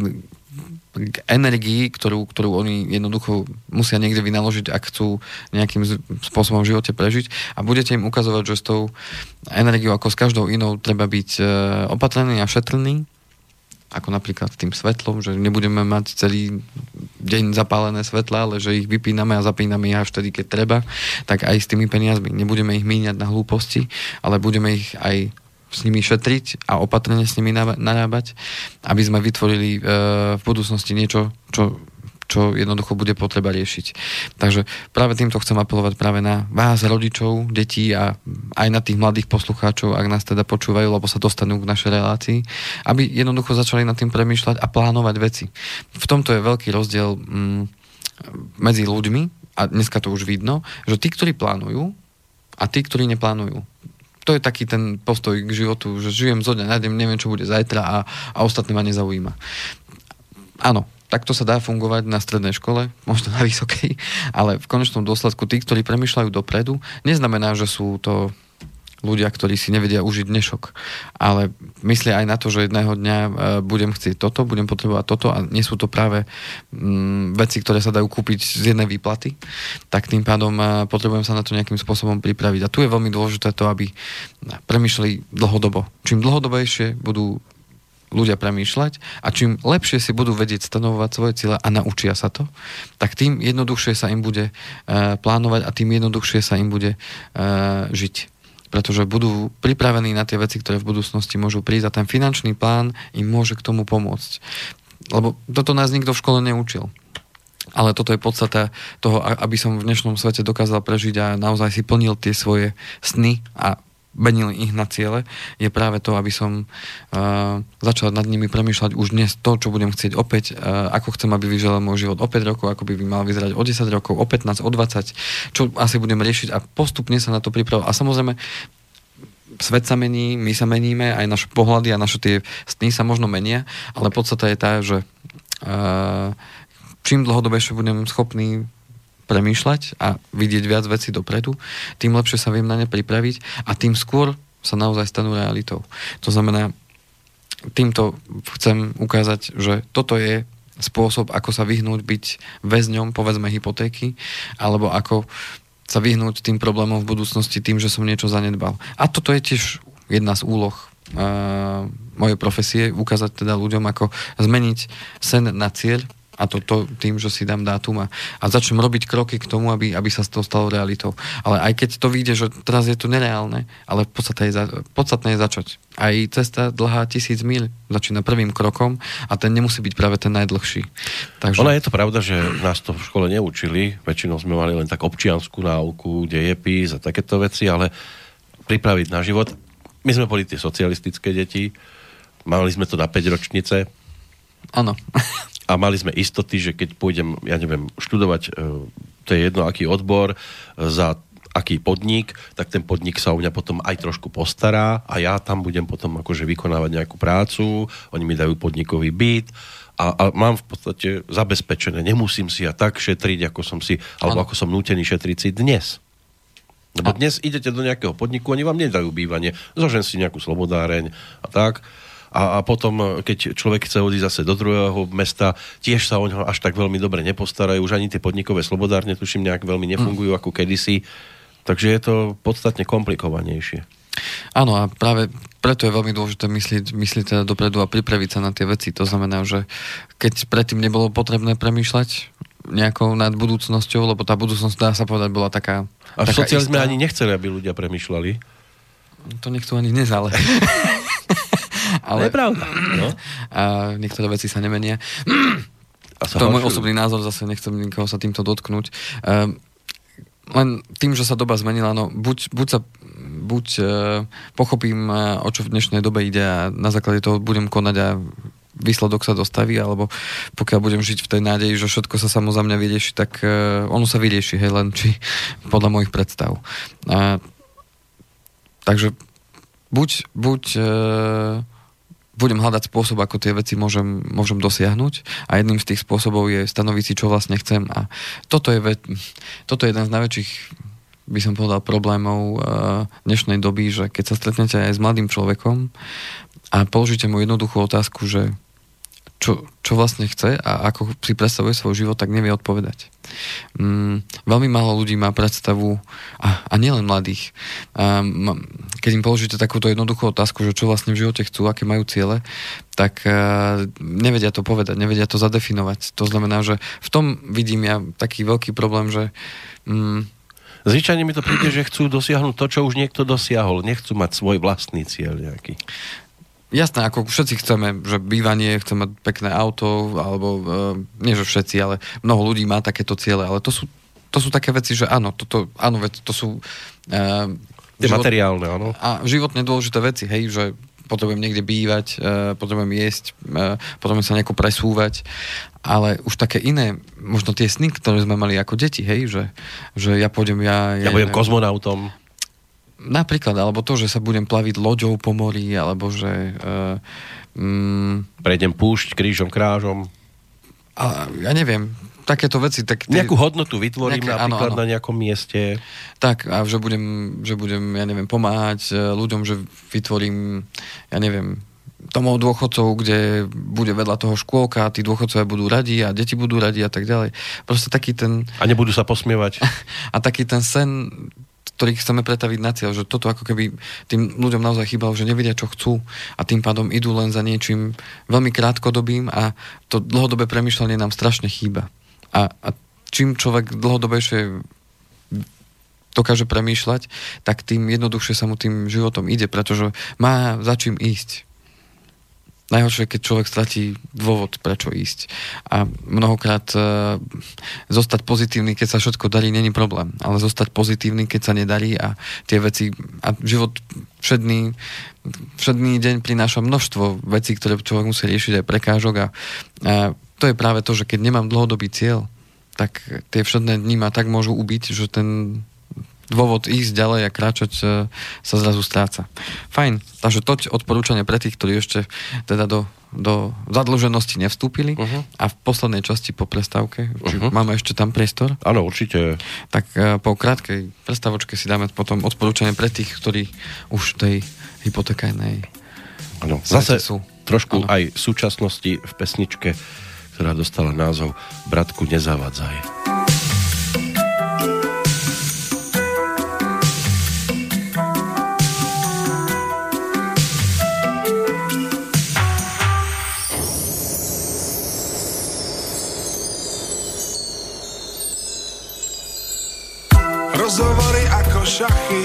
k energii, ktorú, ktorú oni jednoducho musia niekde vynaložiť, ak chcú nejakým spôsobom v živote prežiť a budete im ukazovať, že s tou energiou ako s každou inou treba byť uh, opatrený a šetrný, ako napríklad tým svetlom, že nebudeme mať celý deň zapálené svetla, ale že ich vypíname a zapíname ich až vtedy, keď treba, tak aj s tými peniazmi. Nebudeme ich míňať na hlúposti, ale budeme ich aj s nimi šetriť a opatrne s nimi narábať, aby sme vytvorili e, v budúcnosti niečo, čo čo jednoducho bude potreba riešiť. Takže práve týmto chcem apelovať práve na vás, rodičov, detí a aj na tých mladých poslucháčov, ak nás teda počúvajú, lebo sa dostanú k našej relácii, aby jednoducho začali nad tým premýšľať a plánovať veci. V tomto je veľký rozdiel mm, medzi ľuďmi, a dneska to už vidno, že tí, ktorí plánujú a tí, ktorí neplánujú to je taký ten postoj k životu, že žijem zo dňa na deň, neviem, čo bude zajtra a, a ostatní ma nezaujíma. Áno, takto sa dá fungovať na strednej škole, možno na vysokej, ale v konečnom dôsledku tí, ktorí premyšľajú dopredu, neznamená, že sú to ľudia, ktorí si nevedia užiť dnešok. Ale myslia aj na to, že jedného dňa e, budem chcieť toto, budem potrebovať toto a nie sú to práve mm, veci, ktoré sa dajú kúpiť z jednej výplaty, tak tým pádom e, potrebujem sa na to nejakým spôsobom pripraviť. A tu je veľmi dôležité to, aby premýšľali dlhodobo. Čím dlhodobejšie budú ľudia premýšľať a čím lepšie si budú vedieť stanovovať svoje cieľe a naučia sa to, tak tým jednoduchšie sa im bude uh, plánovať a tým jednoduchšie sa im bude uh, žiť pretože budú pripravení na tie veci, ktoré v budúcnosti môžu prísť a ten finančný plán im môže k tomu pomôcť. Lebo toto nás nikto v škole neučil. Ale toto je podstata toho, aby som v dnešnom svete dokázal prežiť a naozaj si plnil tie svoje sny a benil ich na ciele, je práve to, aby som uh, začal nad nimi premýšľať už dnes to, čo budem chcieť opäť, uh, ako chcem, aby vyžel môj život o 5 rokov, ako by mal vyzerať o 10 rokov, o 15, o 20, čo asi budem riešiť a postupne sa na to pripravovať. A samozrejme, svet sa mení, my sa meníme, aj naše pohľady a naše tie sny sa možno menia, ale podstata je tá, že uh, čím dlhodobejšie budem schopný premýšľať a vidieť viac vecí dopredu, tým lepšie sa viem na ne pripraviť a tým skôr sa naozaj stanú realitou. To znamená, týmto chcem ukázať, že toto je spôsob, ako sa vyhnúť byť väzňom, povedzme, hypotéky, alebo ako sa vyhnúť tým problémom v budúcnosti tým, že som niečo zanedbal. A toto je tiež jedna z úloh uh, mojej profesie, ukázať teda ľuďom, ako zmeniť sen na cieľ, a to, to tým, že si dám dátum a, a začnem robiť kroky k tomu, aby, aby sa to stalo realitou. Ale aj keď to vyjde, že teraz je to nereálne, ale podstatné je, za, podstatné je začať. Aj cesta dlhá tisíc mil začína prvým krokom a ten nemusí byť práve ten najdlhší. Takže... Ono je to pravda, že nás to v škole neučili, väčšinou sme mali len tak občianskú náuku, dejepis a takéto veci, ale pripraviť na život. My sme boli tie socialistické deti, mali sme to na 5 ročnice. Áno. a mali sme istoty, že keď pôjdem, ja neviem, študovať, e, to je jedno aký odbor, e, za aký podnik, tak ten podnik sa o mňa potom aj trošku postará a ja tam budem potom akože vykonávať nejakú prácu, oni mi dajú podnikový byt a, a mám v podstate zabezpečené, nemusím si ja tak šetriť, ako som si, alebo ano. ako som nútený šetriť si dnes. Lebo a... dnes idete do nejakého podniku, oni vám nedajú bývanie, zožen si nejakú slobodáreň a tak a, a potom, keď človek chce odísť zase do druhého mesta, tiež sa o ňo až tak veľmi dobre nepostarajú, už ani tie podnikové slobodárne, tuším, nejak veľmi nefungujú mm. ako kedysi, takže je to podstatne komplikovanejšie. Áno a práve preto je veľmi dôležité myslieť, myslieť teda dopredu a pripraviť sa na tie veci. To znamená, že keď predtým nebolo potrebné premýšľať nejakou nad budúcnosťou, lebo tá budúcnosť, dá sa povedať, bola taká... A v socializme ani nechceli, aby ľudia premýšľali. To nechcú ani dnes, ale... Ale, to je pravda. No. A niektoré veci sa nemenia. A sa to je môj osobný názor, zase nechcem nikoho sa týmto dotknúť. Um, len tým, že sa doba zmenila, no buď, buď sa buď uh, pochopím, uh, o čo v dnešnej dobe ide a na základe toho budem konať a výsledok sa dostaví, alebo pokiaľ budem žiť v tej nádeji, že všetko sa samo za mňa vyrieši, tak uh, ono sa vyrieši, hej, len či podľa mojich predstav. Uh, takže buď, buď uh, budem hľadať spôsob, ako tie veci môžem, môžem dosiahnuť. A jedným z tých spôsobov je stanoviť si, čo vlastne chcem. A toto je, ve, toto je jeden z najväčších by som povedal problémov uh, dnešnej doby, že keď sa stretnete aj s mladým človekom a položíte mu jednoduchú otázku, že čo, čo vlastne chce a ako si predstavuje svoj život, tak nevie odpovedať. Mm, veľmi málo ľudí má predstavu, a, a nielen mladých, a, keď im položíte takúto jednoduchú otázku, že čo vlastne v živote chcú, aké majú ciele, tak a, nevedia to povedať, nevedia to zadefinovať. To znamená, že v tom vidím ja taký veľký problém, že mm, Zvyčajne mi to príde, že chcú dosiahnuť to, čo už niekto dosiahol. Nechcú mať svoj vlastný cieľ nejaký. Jasné, ako všetci chceme, že bývanie, chceme mať pekné auto, alebo uh, nie, že všetci, ale mnoho ľudí má takéto ciele, ale to sú, to sú také veci, že áno, toto, áno, to sú... Uh, Tie život, materiálne, áno. A životne dôležité veci, hej, že potrebujem niekde bývať, uh, potrebujem jesť, uh, potrebujem sa nejako presúvať, ale už také iné, možno tie sny, ktoré sme mali ako deti, hej, že, že ja pôjdem, ja... Ja, ja budem kozmonautom. Napríklad, alebo to, že sa budem plaviť loďou po mori, alebo že... Uh, um, Prejdem púšť krížom, krážom. A, ja neviem, takéto veci. Tak tie, Nejakú hodnotu vytvorím nejaké, napríklad áno, áno. na nejakom mieste. Tak, a že budem, že budem, ja neviem, pomáhať e, ľuďom, že vytvorím, ja neviem, domov dôchodcov, kde bude vedľa toho škôlka, tí dôchodcovia budú radi a deti budú radi a tak ďalej. Proste taký ten... A nebudú sa posmievať. A taký ten sen ktorých chceme pretaviť na cieľ, že toto ako keby tým ľuďom naozaj chýbalo, že nevedia, čo chcú a tým pádom idú len za niečím veľmi krátkodobým a to dlhodobé premyšľanie nám strašne chýba. A, a čím človek dlhodobejšie dokáže premýšľať, tak tým jednoduchšie sa mu tým životom ide, pretože má za čím ísť. Najhoršie, keď človek stratí dôvod, prečo ísť. A mnohokrát e, zostať pozitívny, keď sa všetko darí, není problém. Ale zostať pozitívny, keď sa nedarí a tie veci... A život všedný, všedný deň prináša množstvo vecí, ktoré človek musí riešiť aj prekážok a, a to je práve to, že keď nemám dlhodobý cieľ, tak tie všedné dni ma tak môžu ubiť, že ten dôvod ísť ďalej a kráčať e, sa zrazu stráca. Fajn, takže toť odporúčanie pre tých, ktorí ešte teda do, do zadlženosti nevstúpili uh-huh. a v poslednej časti po prestávke, či uh-huh. máme ešte tam priestor? Áno, určite. Tak e, po krátkej prestávočke si dáme potom odporúčanie pre tých, ktorí už v tej hypotekajnej Áno, zase sú. trošku ano. aj v súčasnosti v pesničke, ktorá dostala názov Bratku, nezavadzaj. Rozhovory ako šachy.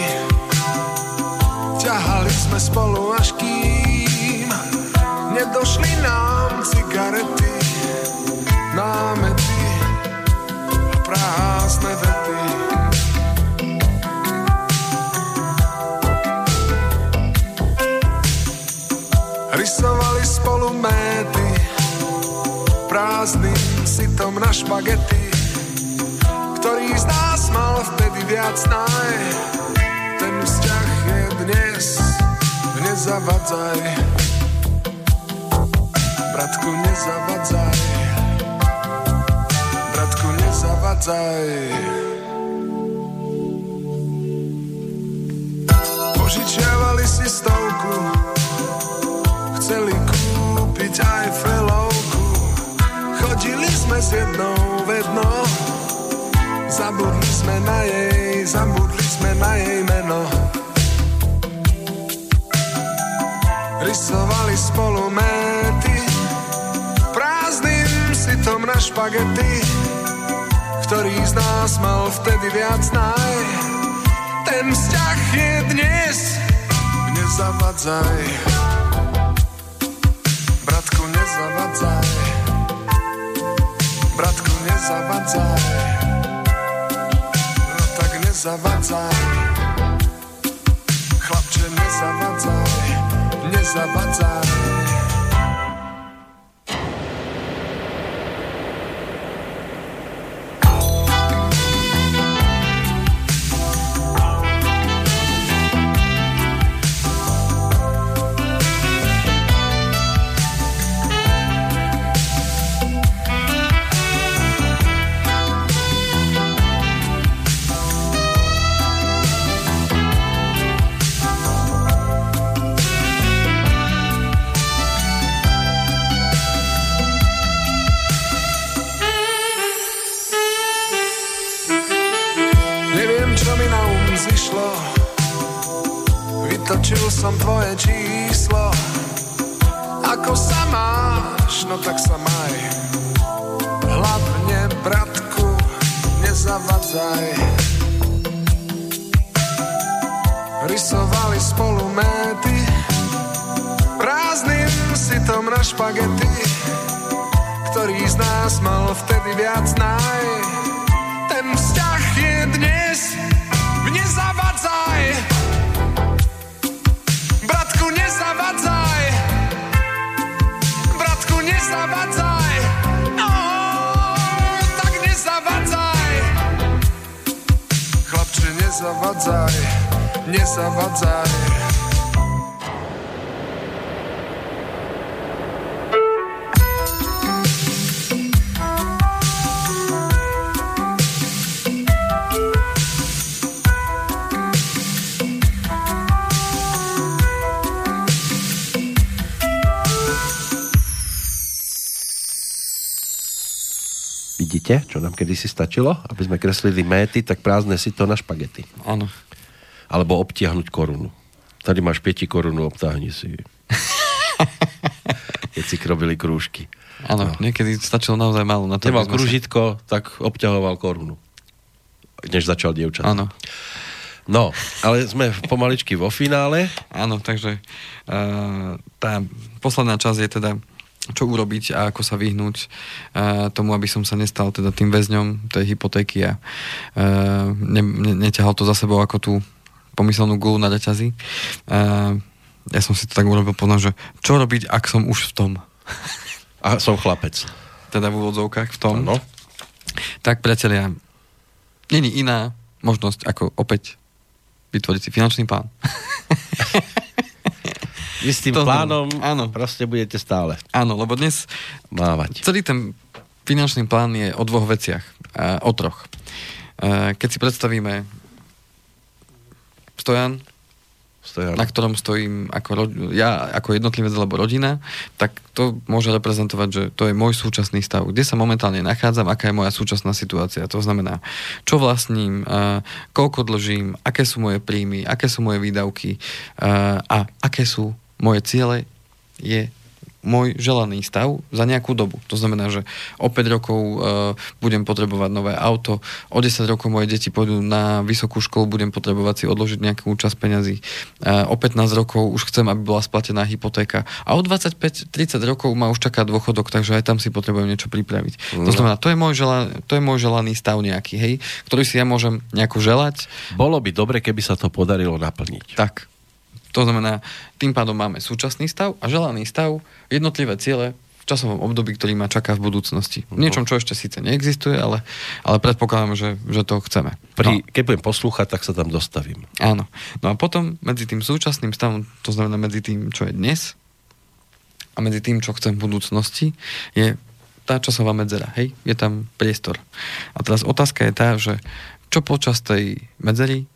Ťahali sme spolu až kým Nedošli nám cigarety Námety Prázdne vety. Rysovali spolu méty Prázdnym sitom na špagety ktorý z nás mal vtedy viac naj. Ten vzťah je dnes, nezavadzaj. Bratku, nezavadzaj. Bratku, nezavadzaj. Požičiavali si stovku, chceli kúpiť aj felovku. Chodili sme s jednou sme na jej, zabudli sme na jej meno. Rysovali spolu méty Prázdnym sitom na špagety. Ktorý z nás mal vtedy viac naj? Ten vzťah je dnes Nezavadzaj. Bratku, nezavadzaj. Bratku, nezavadzaj zawadzaj Chlapcze, nie zawadzaj Nie zawadzaj nezavadzaj Rysovali spolu méty. Prázdnym sitom na špagety Ktorý z nás mal vtedy viac naj Chlapče, nezavadzaj, nezavadzaj. Vidíte, čo nám kedysi stačilo? Aby sme kreslili méty, tak prázdne si to na špagety. Áno. Alebo obtiahnuť korunu. Tady máš 5 korunu, obtáhni si. Keď si robili krúžky. Áno, no. niekedy stačilo naozaj málo na to. Nemal kružitko, sa... tak obťahoval korunu. Než začal dievčat. Áno. No, ale sme pomaličky vo finále. Áno, takže uh, tá posledná časť je teda čo urobiť a ako sa vyhnúť uh, tomu, aby som sa nestal teda tým väzňom tej hypotéky a uh, ne, ne, neťahal to za sebou ako tú pomyselnú gulu na reťazi. Uh, ja som si to tak urobil potom, že čo robiť, ak som už v tom. A som chlapec. Teda v úvodzovkách v tom. Ano. Tak priatelia, není iná možnosť ako opäť vytvoriť si finančný plán. Vy s tým to plánom áno. proste budete stále. Áno, lebo dnes mávať. Celý ten finančný plán je o dvoch veciach. O troch. Keď si predstavíme stojan, Stojan. na ktorom stojím ako ro- ja ako jednotlivec alebo rodina, tak to môže reprezentovať, že to je môj súčasný stav, kde sa momentálne nachádzam, aká je moja súčasná situácia. To znamená, čo vlastním, uh, koľko dlžím, aké sú moje príjmy, aké sú moje výdavky a aké sú moje ciele je môj želaný stav za nejakú dobu. To znamená, že o 5 rokov uh, budem potrebovať nové auto, o 10 rokov moje deti pôjdu na vysokú školu, budem potrebovať si odložiť nejakú časť peňazí. Uh, o 15 rokov už chcem, aby bola splatená hypotéka. A o 25-30 rokov ma už čaká dôchodok, takže aj tam si potrebujem niečo pripraviť. No. To znamená, to je, môj žela, to je môj želaný stav nejaký, hej, ktorý si ja môžem nejako želať. Bolo by dobre, keby sa to podarilo naplniť. Tak. To znamená, tým pádom máme súčasný stav a želaný stav, jednotlivé ciele v časovom období, ktorý ma čaká v budúcnosti. V niečom, čo ešte síce neexistuje, ale, ale predpokladám, že, že to chceme. Pri, no. Keď budem poslúchať, tak sa tam dostavím. Áno. No a potom medzi tým súčasným stavom, to znamená medzi tým, čo je dnes a medzi tým, čo chcem v budúcnosti, je tá časová medzera. Hej? Je tam priestor. A teraz otázka je tá, že čo počas tej medzery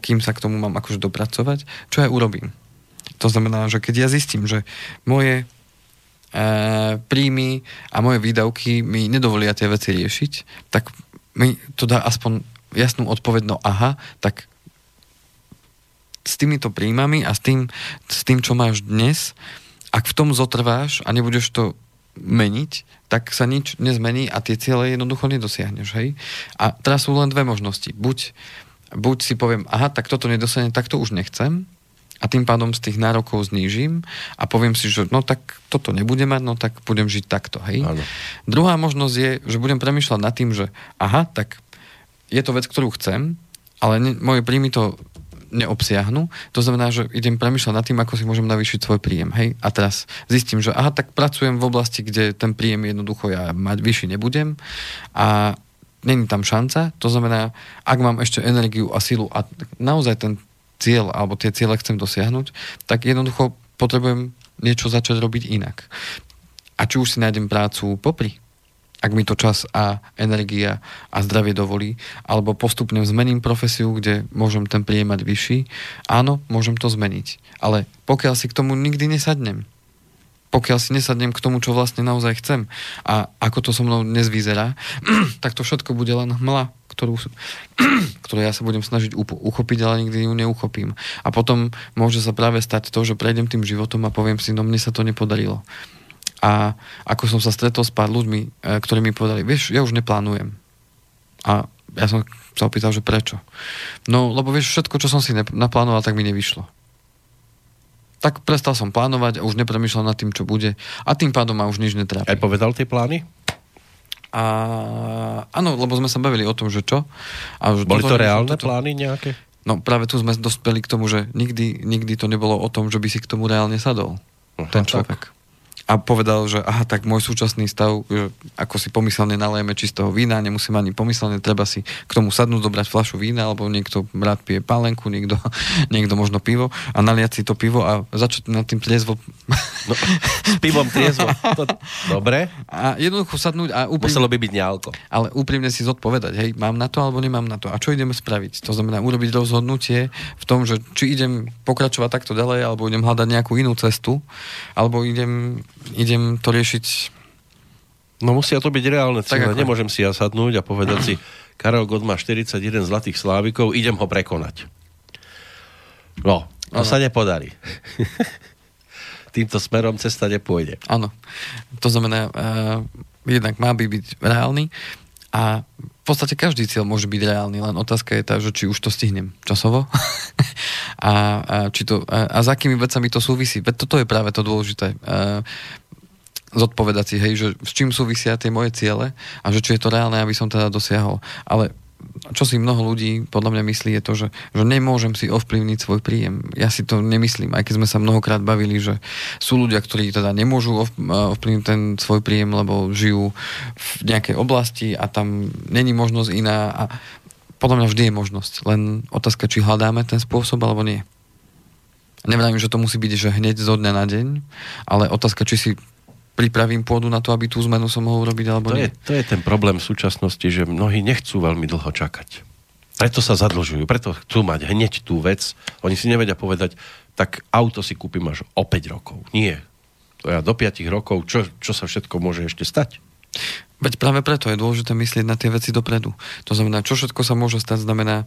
kým sa k tomu mám akože dopracovať, čo ja urobím. To znamená, že keď ja zistím, že moje e, príjmy a moje výdavky mi nedovolia tie veci riešiť, tak mi to dá aspoň jasnú odpoveď, no aha, tak s týmito príjmami a s tým, s tým, čo máš dnes, ak v tom zotrváš a nebudeš to meniť, tak sa nič nezmení a tie ciele jednoducho nedosiahneš, hej? A teraz sú len dve možnosti. Buď buď si poviem, aha, tak toto nedosane, tak to už nechcem a tým pádom z tých nárokov znížim a poviem si, že no tak toto nebude mať, no tak budem žiť takto, hej. Ano. Druhá možnosť je, že budem premyšľať nad tým, že aha, tak je to vec, ktorú chcem, ale ne, moje príjmy to neobsiahnu. To znamená, že idem premyšľať nad tým, ako si môžem navýšiť svoj príjem. Hej? A teraz zistím, že aha, tak pracujem v oblasti, kde ten príjem jednoducho ja mať vyšší nebudem a není tam šanca. To znamená, ak mám ešte energiu a silu a naozaj ten cieľ alebo tie ciele chcem dosiahnuť, tak jednoducho potrebujem niečo začať robiť inak. A či už si nájdem prácu popri, ak mi to čas a energia a zdravie dovolí, alebo postupne zmením profesiu, kde môžem ten príjem mať vyšší, áno, môžem to zmeniť. Ale pokiaľ si k tomu nikdy nesadnem, pokiaľ si nesadnem k tomu, čo vlastne naozaj chcem a ako to so mnou dnes vyzerá, tak to všetko bude len hmla, ktorú, ktorú ja sa budem snažiť uchopiť, ale nikdy ju neuchopím. A potom môže sa práve stať to, že prejdem tým životom a poviem si, no mne sa to nepodarilo. A ako som sa stretol s pár ľuďmi, e, ktorí mi povedali, vieš, ja už neplánujem. A ja som sa opýtal, že prečo. No, lebo vieš, všetko, čo som si naplánoval, tak mi nevyšlo. Tak prestal som plánovať a už nepremýšľal nad tým, čo bude. A tým pádom ma už nič netrápi. Aj povedal tie plány? A áno, lebo sme sa bavili o tom, že čo. A Boli to reálne toto... plány nejaké? No práve tu sme dospeli k tomu, že nikdy, nikdy to nebolo o tom, že by si k tomu reálne sadol. Aha, ten človek. Tak a povedal, že aha, tak môj súčasný stav, že ako si pomyselne nalejeme čistého vína, nemusím ani pomyselne, treba si k tomu sadnúť, dobrať flašu vína, alebo niekto rád pije pálenku, niekto, niekto možno pivo a naliať si to pivo a začať nad tým triezvo. No, s pivom triezvo. To, dobre. A jednoducho sadnúť a úprimne... Muselo by byť nealko. Ale úprimne si zodpovedať, hej, mám na to alebo nemám na to. A čo ideme spraviť? To znamená urobiť rozhodnutie v tom, že či idem pokračovať takto ďalej, alebo idem hľadať nejakú inú cestu, alebo idem idem to riešiť No musia to byť reálne cíle. Nemôžem si ja sadnúť a povedať si, Karel Gott má 41 zlatých slávikov, idem ho prekonať. No, to ano. sa nepodarí. Týmto smerom cesta nepôjde. Áno. To znamená, uh, jednak má by byť reálny a v podstate každý cieľ môže byť reálny, len otázka je tá, že či už to stihnem časovo a, a, či to, a, a za akými vecami to súvisí. Veď toto je práve to dôležité. A, zodpovedať si, hej, že s čím súvisia tie moje ciele a že či je to reálne, aby som teda dosiahol. Ale čo si mnoho ľudí podľa mňa myslí je to, že, že nemôžem si ovplyvniť svoj príjem. Ja si to nemyslím, aj keď sme sa mnohokrát bavili, že sú ľudia, ktorí teda nemôžu ovplyvniť ten svoj príjem, lebo žijú v nejakej oblasti a tam není možnosť iná a podľa mňa vždy je možnosť. Len otázka, či hľadáme ten spôsob, alebo nie. Nevravím, že to musí byť, že hneď zo dňa na deň, ale otázka, či si pripravím pôdu na to, aby tú zmenu som mohol robiť, alebo to nie. Je, to je ten problém v súčasnosti, že mnohí nechcú veľmi dlho čakať. Preto sa zadlžujú, preto chcú mať hneď tú vec. Oni si nevedia povedať, tak auto si kúpim až o 5 rokov. Nie. To ja do 5 rokov, čo, čo sa všetko môže ešte stať? Veď práve preto je dôležité myslieť na tie veci dopredu. To znamená, čo všetko sa môže stať, znamená,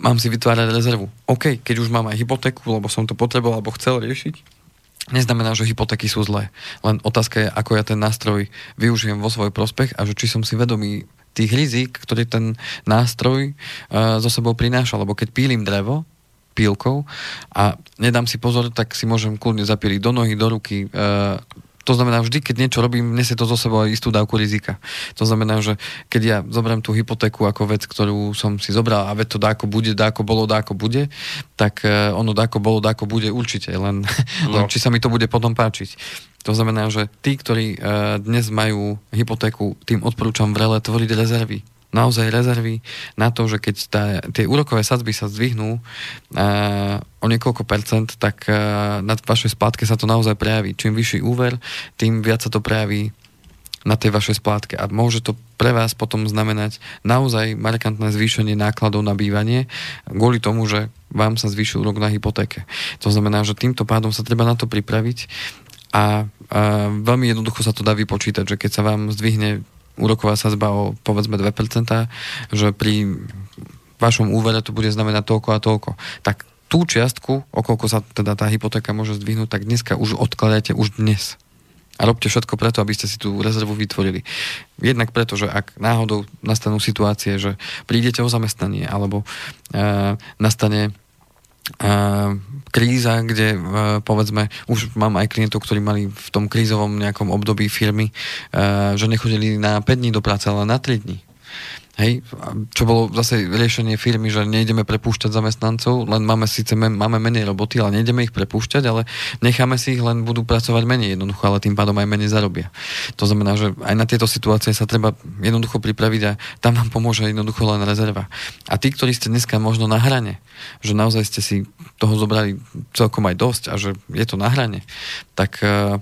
mám si vytvárať rezervu. OK, keď už mám aj hypotéku, lebo som to potreboval alebo chcel riešiť, neznamená, že hypotéky sú zlé. Len otázka je, ako ja ten nástroj využijem vo svoj prospech a že či som si vedomý tých rizik, ktorý ten nástroj uh, zo sebou prináša. Lebo keď pílim drevo, pílkou a nedám si pozor, tak si môžem kľudne zapíliť do nohy, do ruky, uh, to znamená, vždy, keď niečo robím, nesie to zo sebou aj istú dávku rizika. To znamená, že keď ja zoberiem tú hypotéku ako vec, ktorú som si zobral a veď to dáko bude, dáko bolo, dáko bude, tak uh, ono dáko bolo, dáko bude určite, len, no. len či sa mi to bude potom páčiť. To znamená, že tí, ktorí uh, dnes majú hypotéku, tým odporúčam vrele tvoriť rezervy naozaj rezervy na to, že keď tá, tie úrokové sadzby sa zdvihnú uh, o niekoľko percent, tak uh, na vašej splátke sa to naozaj prejaví. Čím vyšší úver, tým viac sa to prejaví na tej vašej splátke. A môže to pre vás potom znamenať naozaj markantné zvýšenie nákladov na bývanie kvôli tomu, že vám sa zvýšil úrok na hypotéke. To znamená, že týmto pádom sa treba na to pripraviť a, a veľmi jednoducho sa to dá vypočítať, že keď sa vám zdvihne úroková sazba o povedzme 2%, že pri vašom úvere to bude znamenať toľko a toľko. Tak tú čiastku, okolko sa teda tá hypotéka môže zdvihnúť, tak dneska už odkladajte už dnes. A robte všetko preto, aby ste si tú rezervu vytvorili. Jednak preto, že ak náhodou nastanú situácie, že prídete o zamestnanie, alebo e, nastane kríza, kde povedzme, už mám aj klientov, ktorí mali v tom krízovom nejakom období firmy, že nechodili na 5 dní do práce, ale na 3 dní. Hej, čo bolo zase riešenie firmy, že nejdeme prepúšťať zamestnancov, len máme síce máme menej roboty, ale nejdeme ich prepúšťať, ale necháme si ich, len budú pracovať menej jednoducho, ale tým pádom aj menej zarobia. To znamená, že aj na tieto situácie sa treba jednoducho pripraviť a tam vám pomôže jednoducho len rezerva. A tí, ktorí ste dneska možno na hrane, že naozaj ste si toho zobrali celkom aj dosť a že je to na hrane, tak, eh,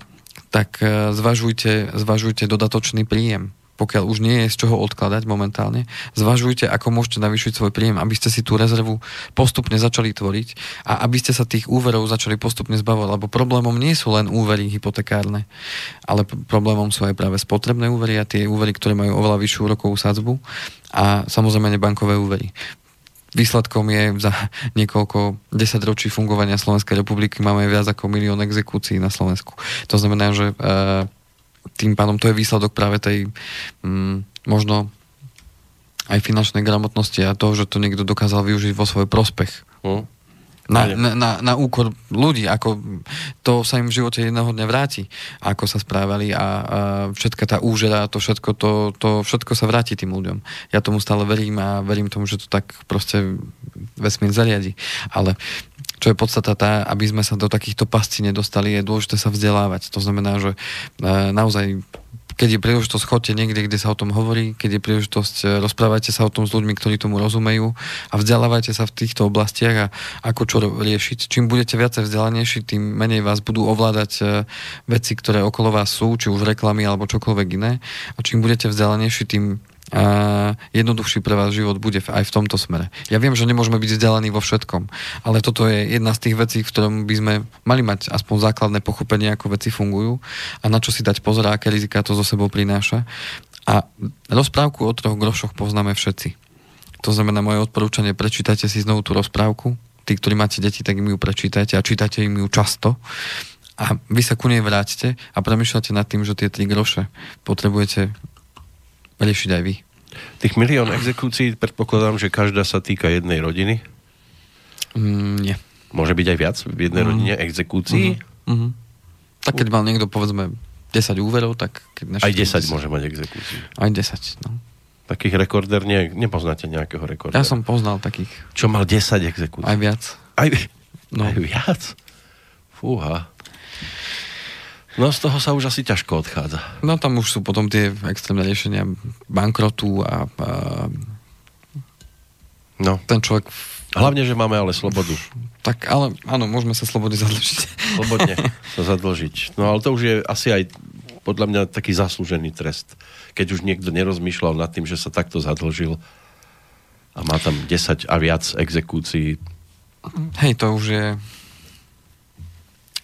tak eh, zvažujte, zvažujte dodatočný príjem pokiaľ už nie je z čoho odkladať momentálne, zvažujte, ako môžete navýšiť svoj príjem, aby ste si tú rezervu postupne začali tvoriť a aby ste sa tých úverov začali postupne zbavovať, lebo problémom nie sú len úvery hypotekárne, ale problémom sú aj práve spotrebné úvery a tie úvery, ktoré majú oveľa vyššiu rokovú sadzbu a samozrejme nebankové úvery. Výsledkom je za niekoľko desaťročí fungovania Slovenskej republiky máme viac ako milión exekúcií na Slovensku. To znamená, že e, tým pádom to je výsledok práve tej mm, možno aj finančnej gramotnosti a toho, že to niekto dokázal využiť vo svoj prospech. Mm. Na, na, na, na úkor ľudí, ako to sa im v živote jedného dňa vráti, ako sa správali a, a všetka tá úžera, to všetko, to, to všetko sa vráti tým ľuďom. Ja tomu stále verím a verím tomu, že to tak proste vesmír zariadi. Ale čo je podstata tá, aby sme sa do takýchto pascí nedostali, je dôležité sa vzdelávať. To znamená, že e, naozaj keď je príležitosť, chodte niekde, kde sa o tom hovorí, keď je príležitosť, e, rozprávajte sa o tom s ľuďmi, ktorí tomu rozumejú a vzdelávajte sa v týchto oblastiach a ako čo riešiť. Čím budete viacej vzdelanejší, tým menej vás budú ovládať e, veci, ktoré okolo vás sú, či už reklamy alebo čokoľvek iné. A čím budete vzdelanejší, tým a jednoduchší pre vás život bude aj v tomto smere. Ja viem, že nemôžeme byť vzdelaní vo všetkom, ale toto je jedna z tých vecí, v ktorom by sme mali mať aspoň základné pochopenie, ako veci fungujú a na čo si dať pozor, aké rizika to zo sebou prináša. A rozprávku o troch grošoch poznáme všetci. To znamená moje odporúčanie, prečítajte si znovu tú rozprávku. Tí, ktorí máte deti, tak im ju prečítajte a čítajte im ju často a vy sa ku nej vráťte a premyšľate nad tým, že tie tri groše potrebujete riešiť aj vy. Tých milión exekúcií predpokladám, že každá sa týka jednej rodiny? Mm, nie. Môže byť aj viac v jednej mm. rodine exekúcií? Mm-hmm. Mm-hmm. Tak keď mal niekto povedzme 10 úverov, tak... Keď aj 10 10 môže mať exekúciu. Aj 10, no. Takých rekorder nie, nepoznáte nejakého rekordera? Ja som poznal takých. Čo mal 10 exekúcií? Aj viac. Aj, no. aj viac? Fúha. No z toho sa už asi ťažko odchádza. No tam už sú potom tie extrémne riešenia bankrotu a, a no. ten človek... Hlavne, že máme ale slobodu. Tak ale áno, môžeme sa slobodne zadlžiť. Slobodne sa zadlžiť. No ale to už je asi aj podľa mňa taký zaslúžený trest. Keď už niekto nerozmýšľal nad tým, že sa takto zadlžil a má tam 10 a viac exekúcií. Hej, to už je...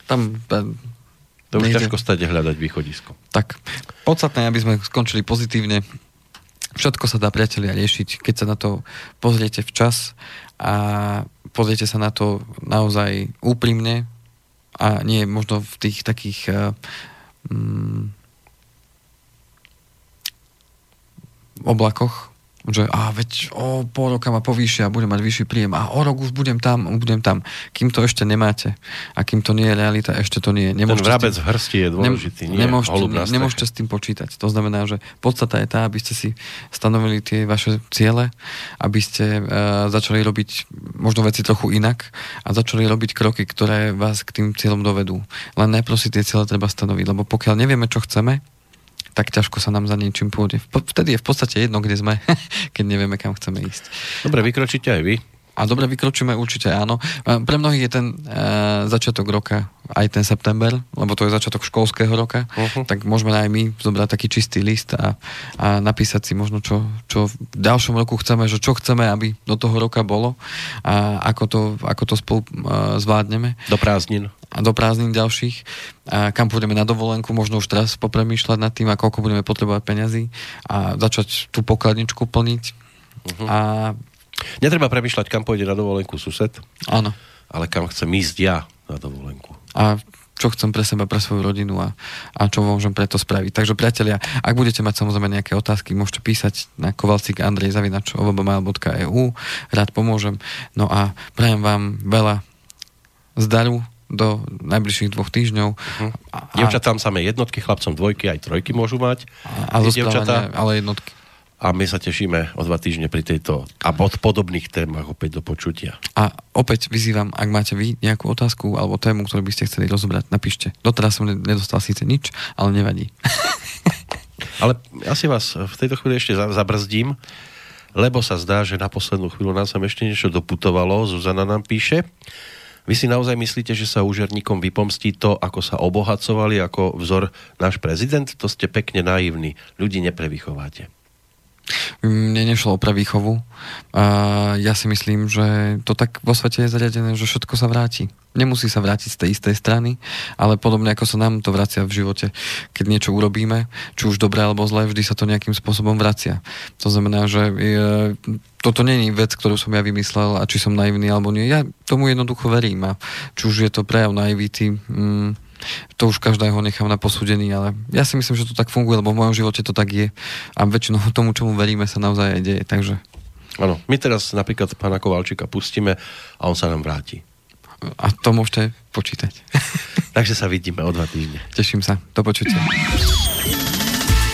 Tam to už ťažko stade hľadať východisko. Tak, podstatné, aby sme skončili pozitívne. Všetko sa dá, priatelia, riešiť, keď sa na to pozriete včas a pozriete sa na to naozaj úprimne a nie možno v tých takých uh, um, oblakoch, že a veď o pol roka ma povýšia a budem mať vyšší príjem a o rok už budem tam, budem tam. Kým to ešte nemáte a kým to nie je realita, ešte to nie je. Nemôžete Ten vrabec v hrsti je dôležitý, nie nemôžete, ne, nemôžete s tým počítať. To znamená, že podstata je tá, aby ste si stanovili tie vaše ciele, aby ste uh, začali robiť možno veci trochu inak a začali robiť kroky, ktoré vás k tým cieľom dovedú. Len najprv si tie ciele treba stanoviť, lebo pokiaľ nevieme, čo chceme, tak ťažko sa nám za niečím pôjde. Vtedy je v podstate jedno, kde sme, keď nevieme, kam chceme ísť. Dobre, vykročíte aj vy. A dobre vykročíme určite áno. Pre mnohých je ten e, začiatok roka aj ten september, lebo to je začiatok školského roka, uh-huh. tak môžeme aj my zobrať taký čistý list a, a napísať si možno, čo, čo v ďalšom roku chceme, že čo chceme, aby do toho roka bolo a ako to, ako to spolu e, zvládneme. Do prázdnin. A do prázdnin ďalších. A kam pôjdeme na dovolenku, možno už teraz popremýšľať nad tým, a koľko budeme potrebovať peňazí a začať tú pokladničku plniť. Uh-huh. A Netreba premyšľať, kam pôjde na dovolenku sused. Áno. Ale kam chcem ísť ja na dovolenku. A čo chcem pre seba, pre svoju rodinu a, a čo môžem preto spraviť. Takže priatelia, ak budete mať samozrejme nejaké otázky, môžete písať na kovalcík Andrej Zavinač e rád pomôžem. No a prajem vám veľa zdaru do najbližších dvoch týždňov. Uh-huh. Dievčatám samé jednotky, chlapcom dvojky, aj trojky môžu mať. A, a zo ale jednotky. A my sa tešíme o dva týždne pri tejto a pod podobných témach opäť do počutia. A opäť vyzývam, ak máte vy nejakú otázku alebo tému, ktorú by ste chceli rozobrať, napíšte. Doteraz som nedostal síce nič, ale nevadí. ale ja si vás v tejto chvíli ešte zabrzdím, lebo sa zdá, že na poslednú chvíľu nám sa ešte niečo doputovalo. Zuzana nám píše. Vy si naozaj myslíte, že sa úžerníkom vypomstí to, ako sa obohacovali ako vzor náš prezident? To ste pekne naivní. Ľudí neprevychováte. Mne nešlo o prevýchovu. A ja si myslím, že to tak vo svete je zariadené, že všetko sa vráti. Nemusí sa vrátiť z tej istej strany, ale podobne ako sa nám to vracia v živote. Keď niečo urobíme, či už dobré alebo zlé, vždy sa to nejakým spôsobom vracia. To znamená, že je, toto není vec, ktorú som ja vymyslel a či som naivný alebo nie. Ja tomu jednoducho verím a či už je to prejav naivity, mm, to už každého nechám na posúdení, ale ja si myslím, že to tak funguje, lebo v mojom živote to tak je a väčšinou tomu, čomu veríme, sa naozaj aj deje, takže... Áno, my teraz napríklad pána Kovalčíka pustíme a on sa nám vráti. A to môžete počítať. takže sa vidíme o dva týždne. Teším sa, do počutia.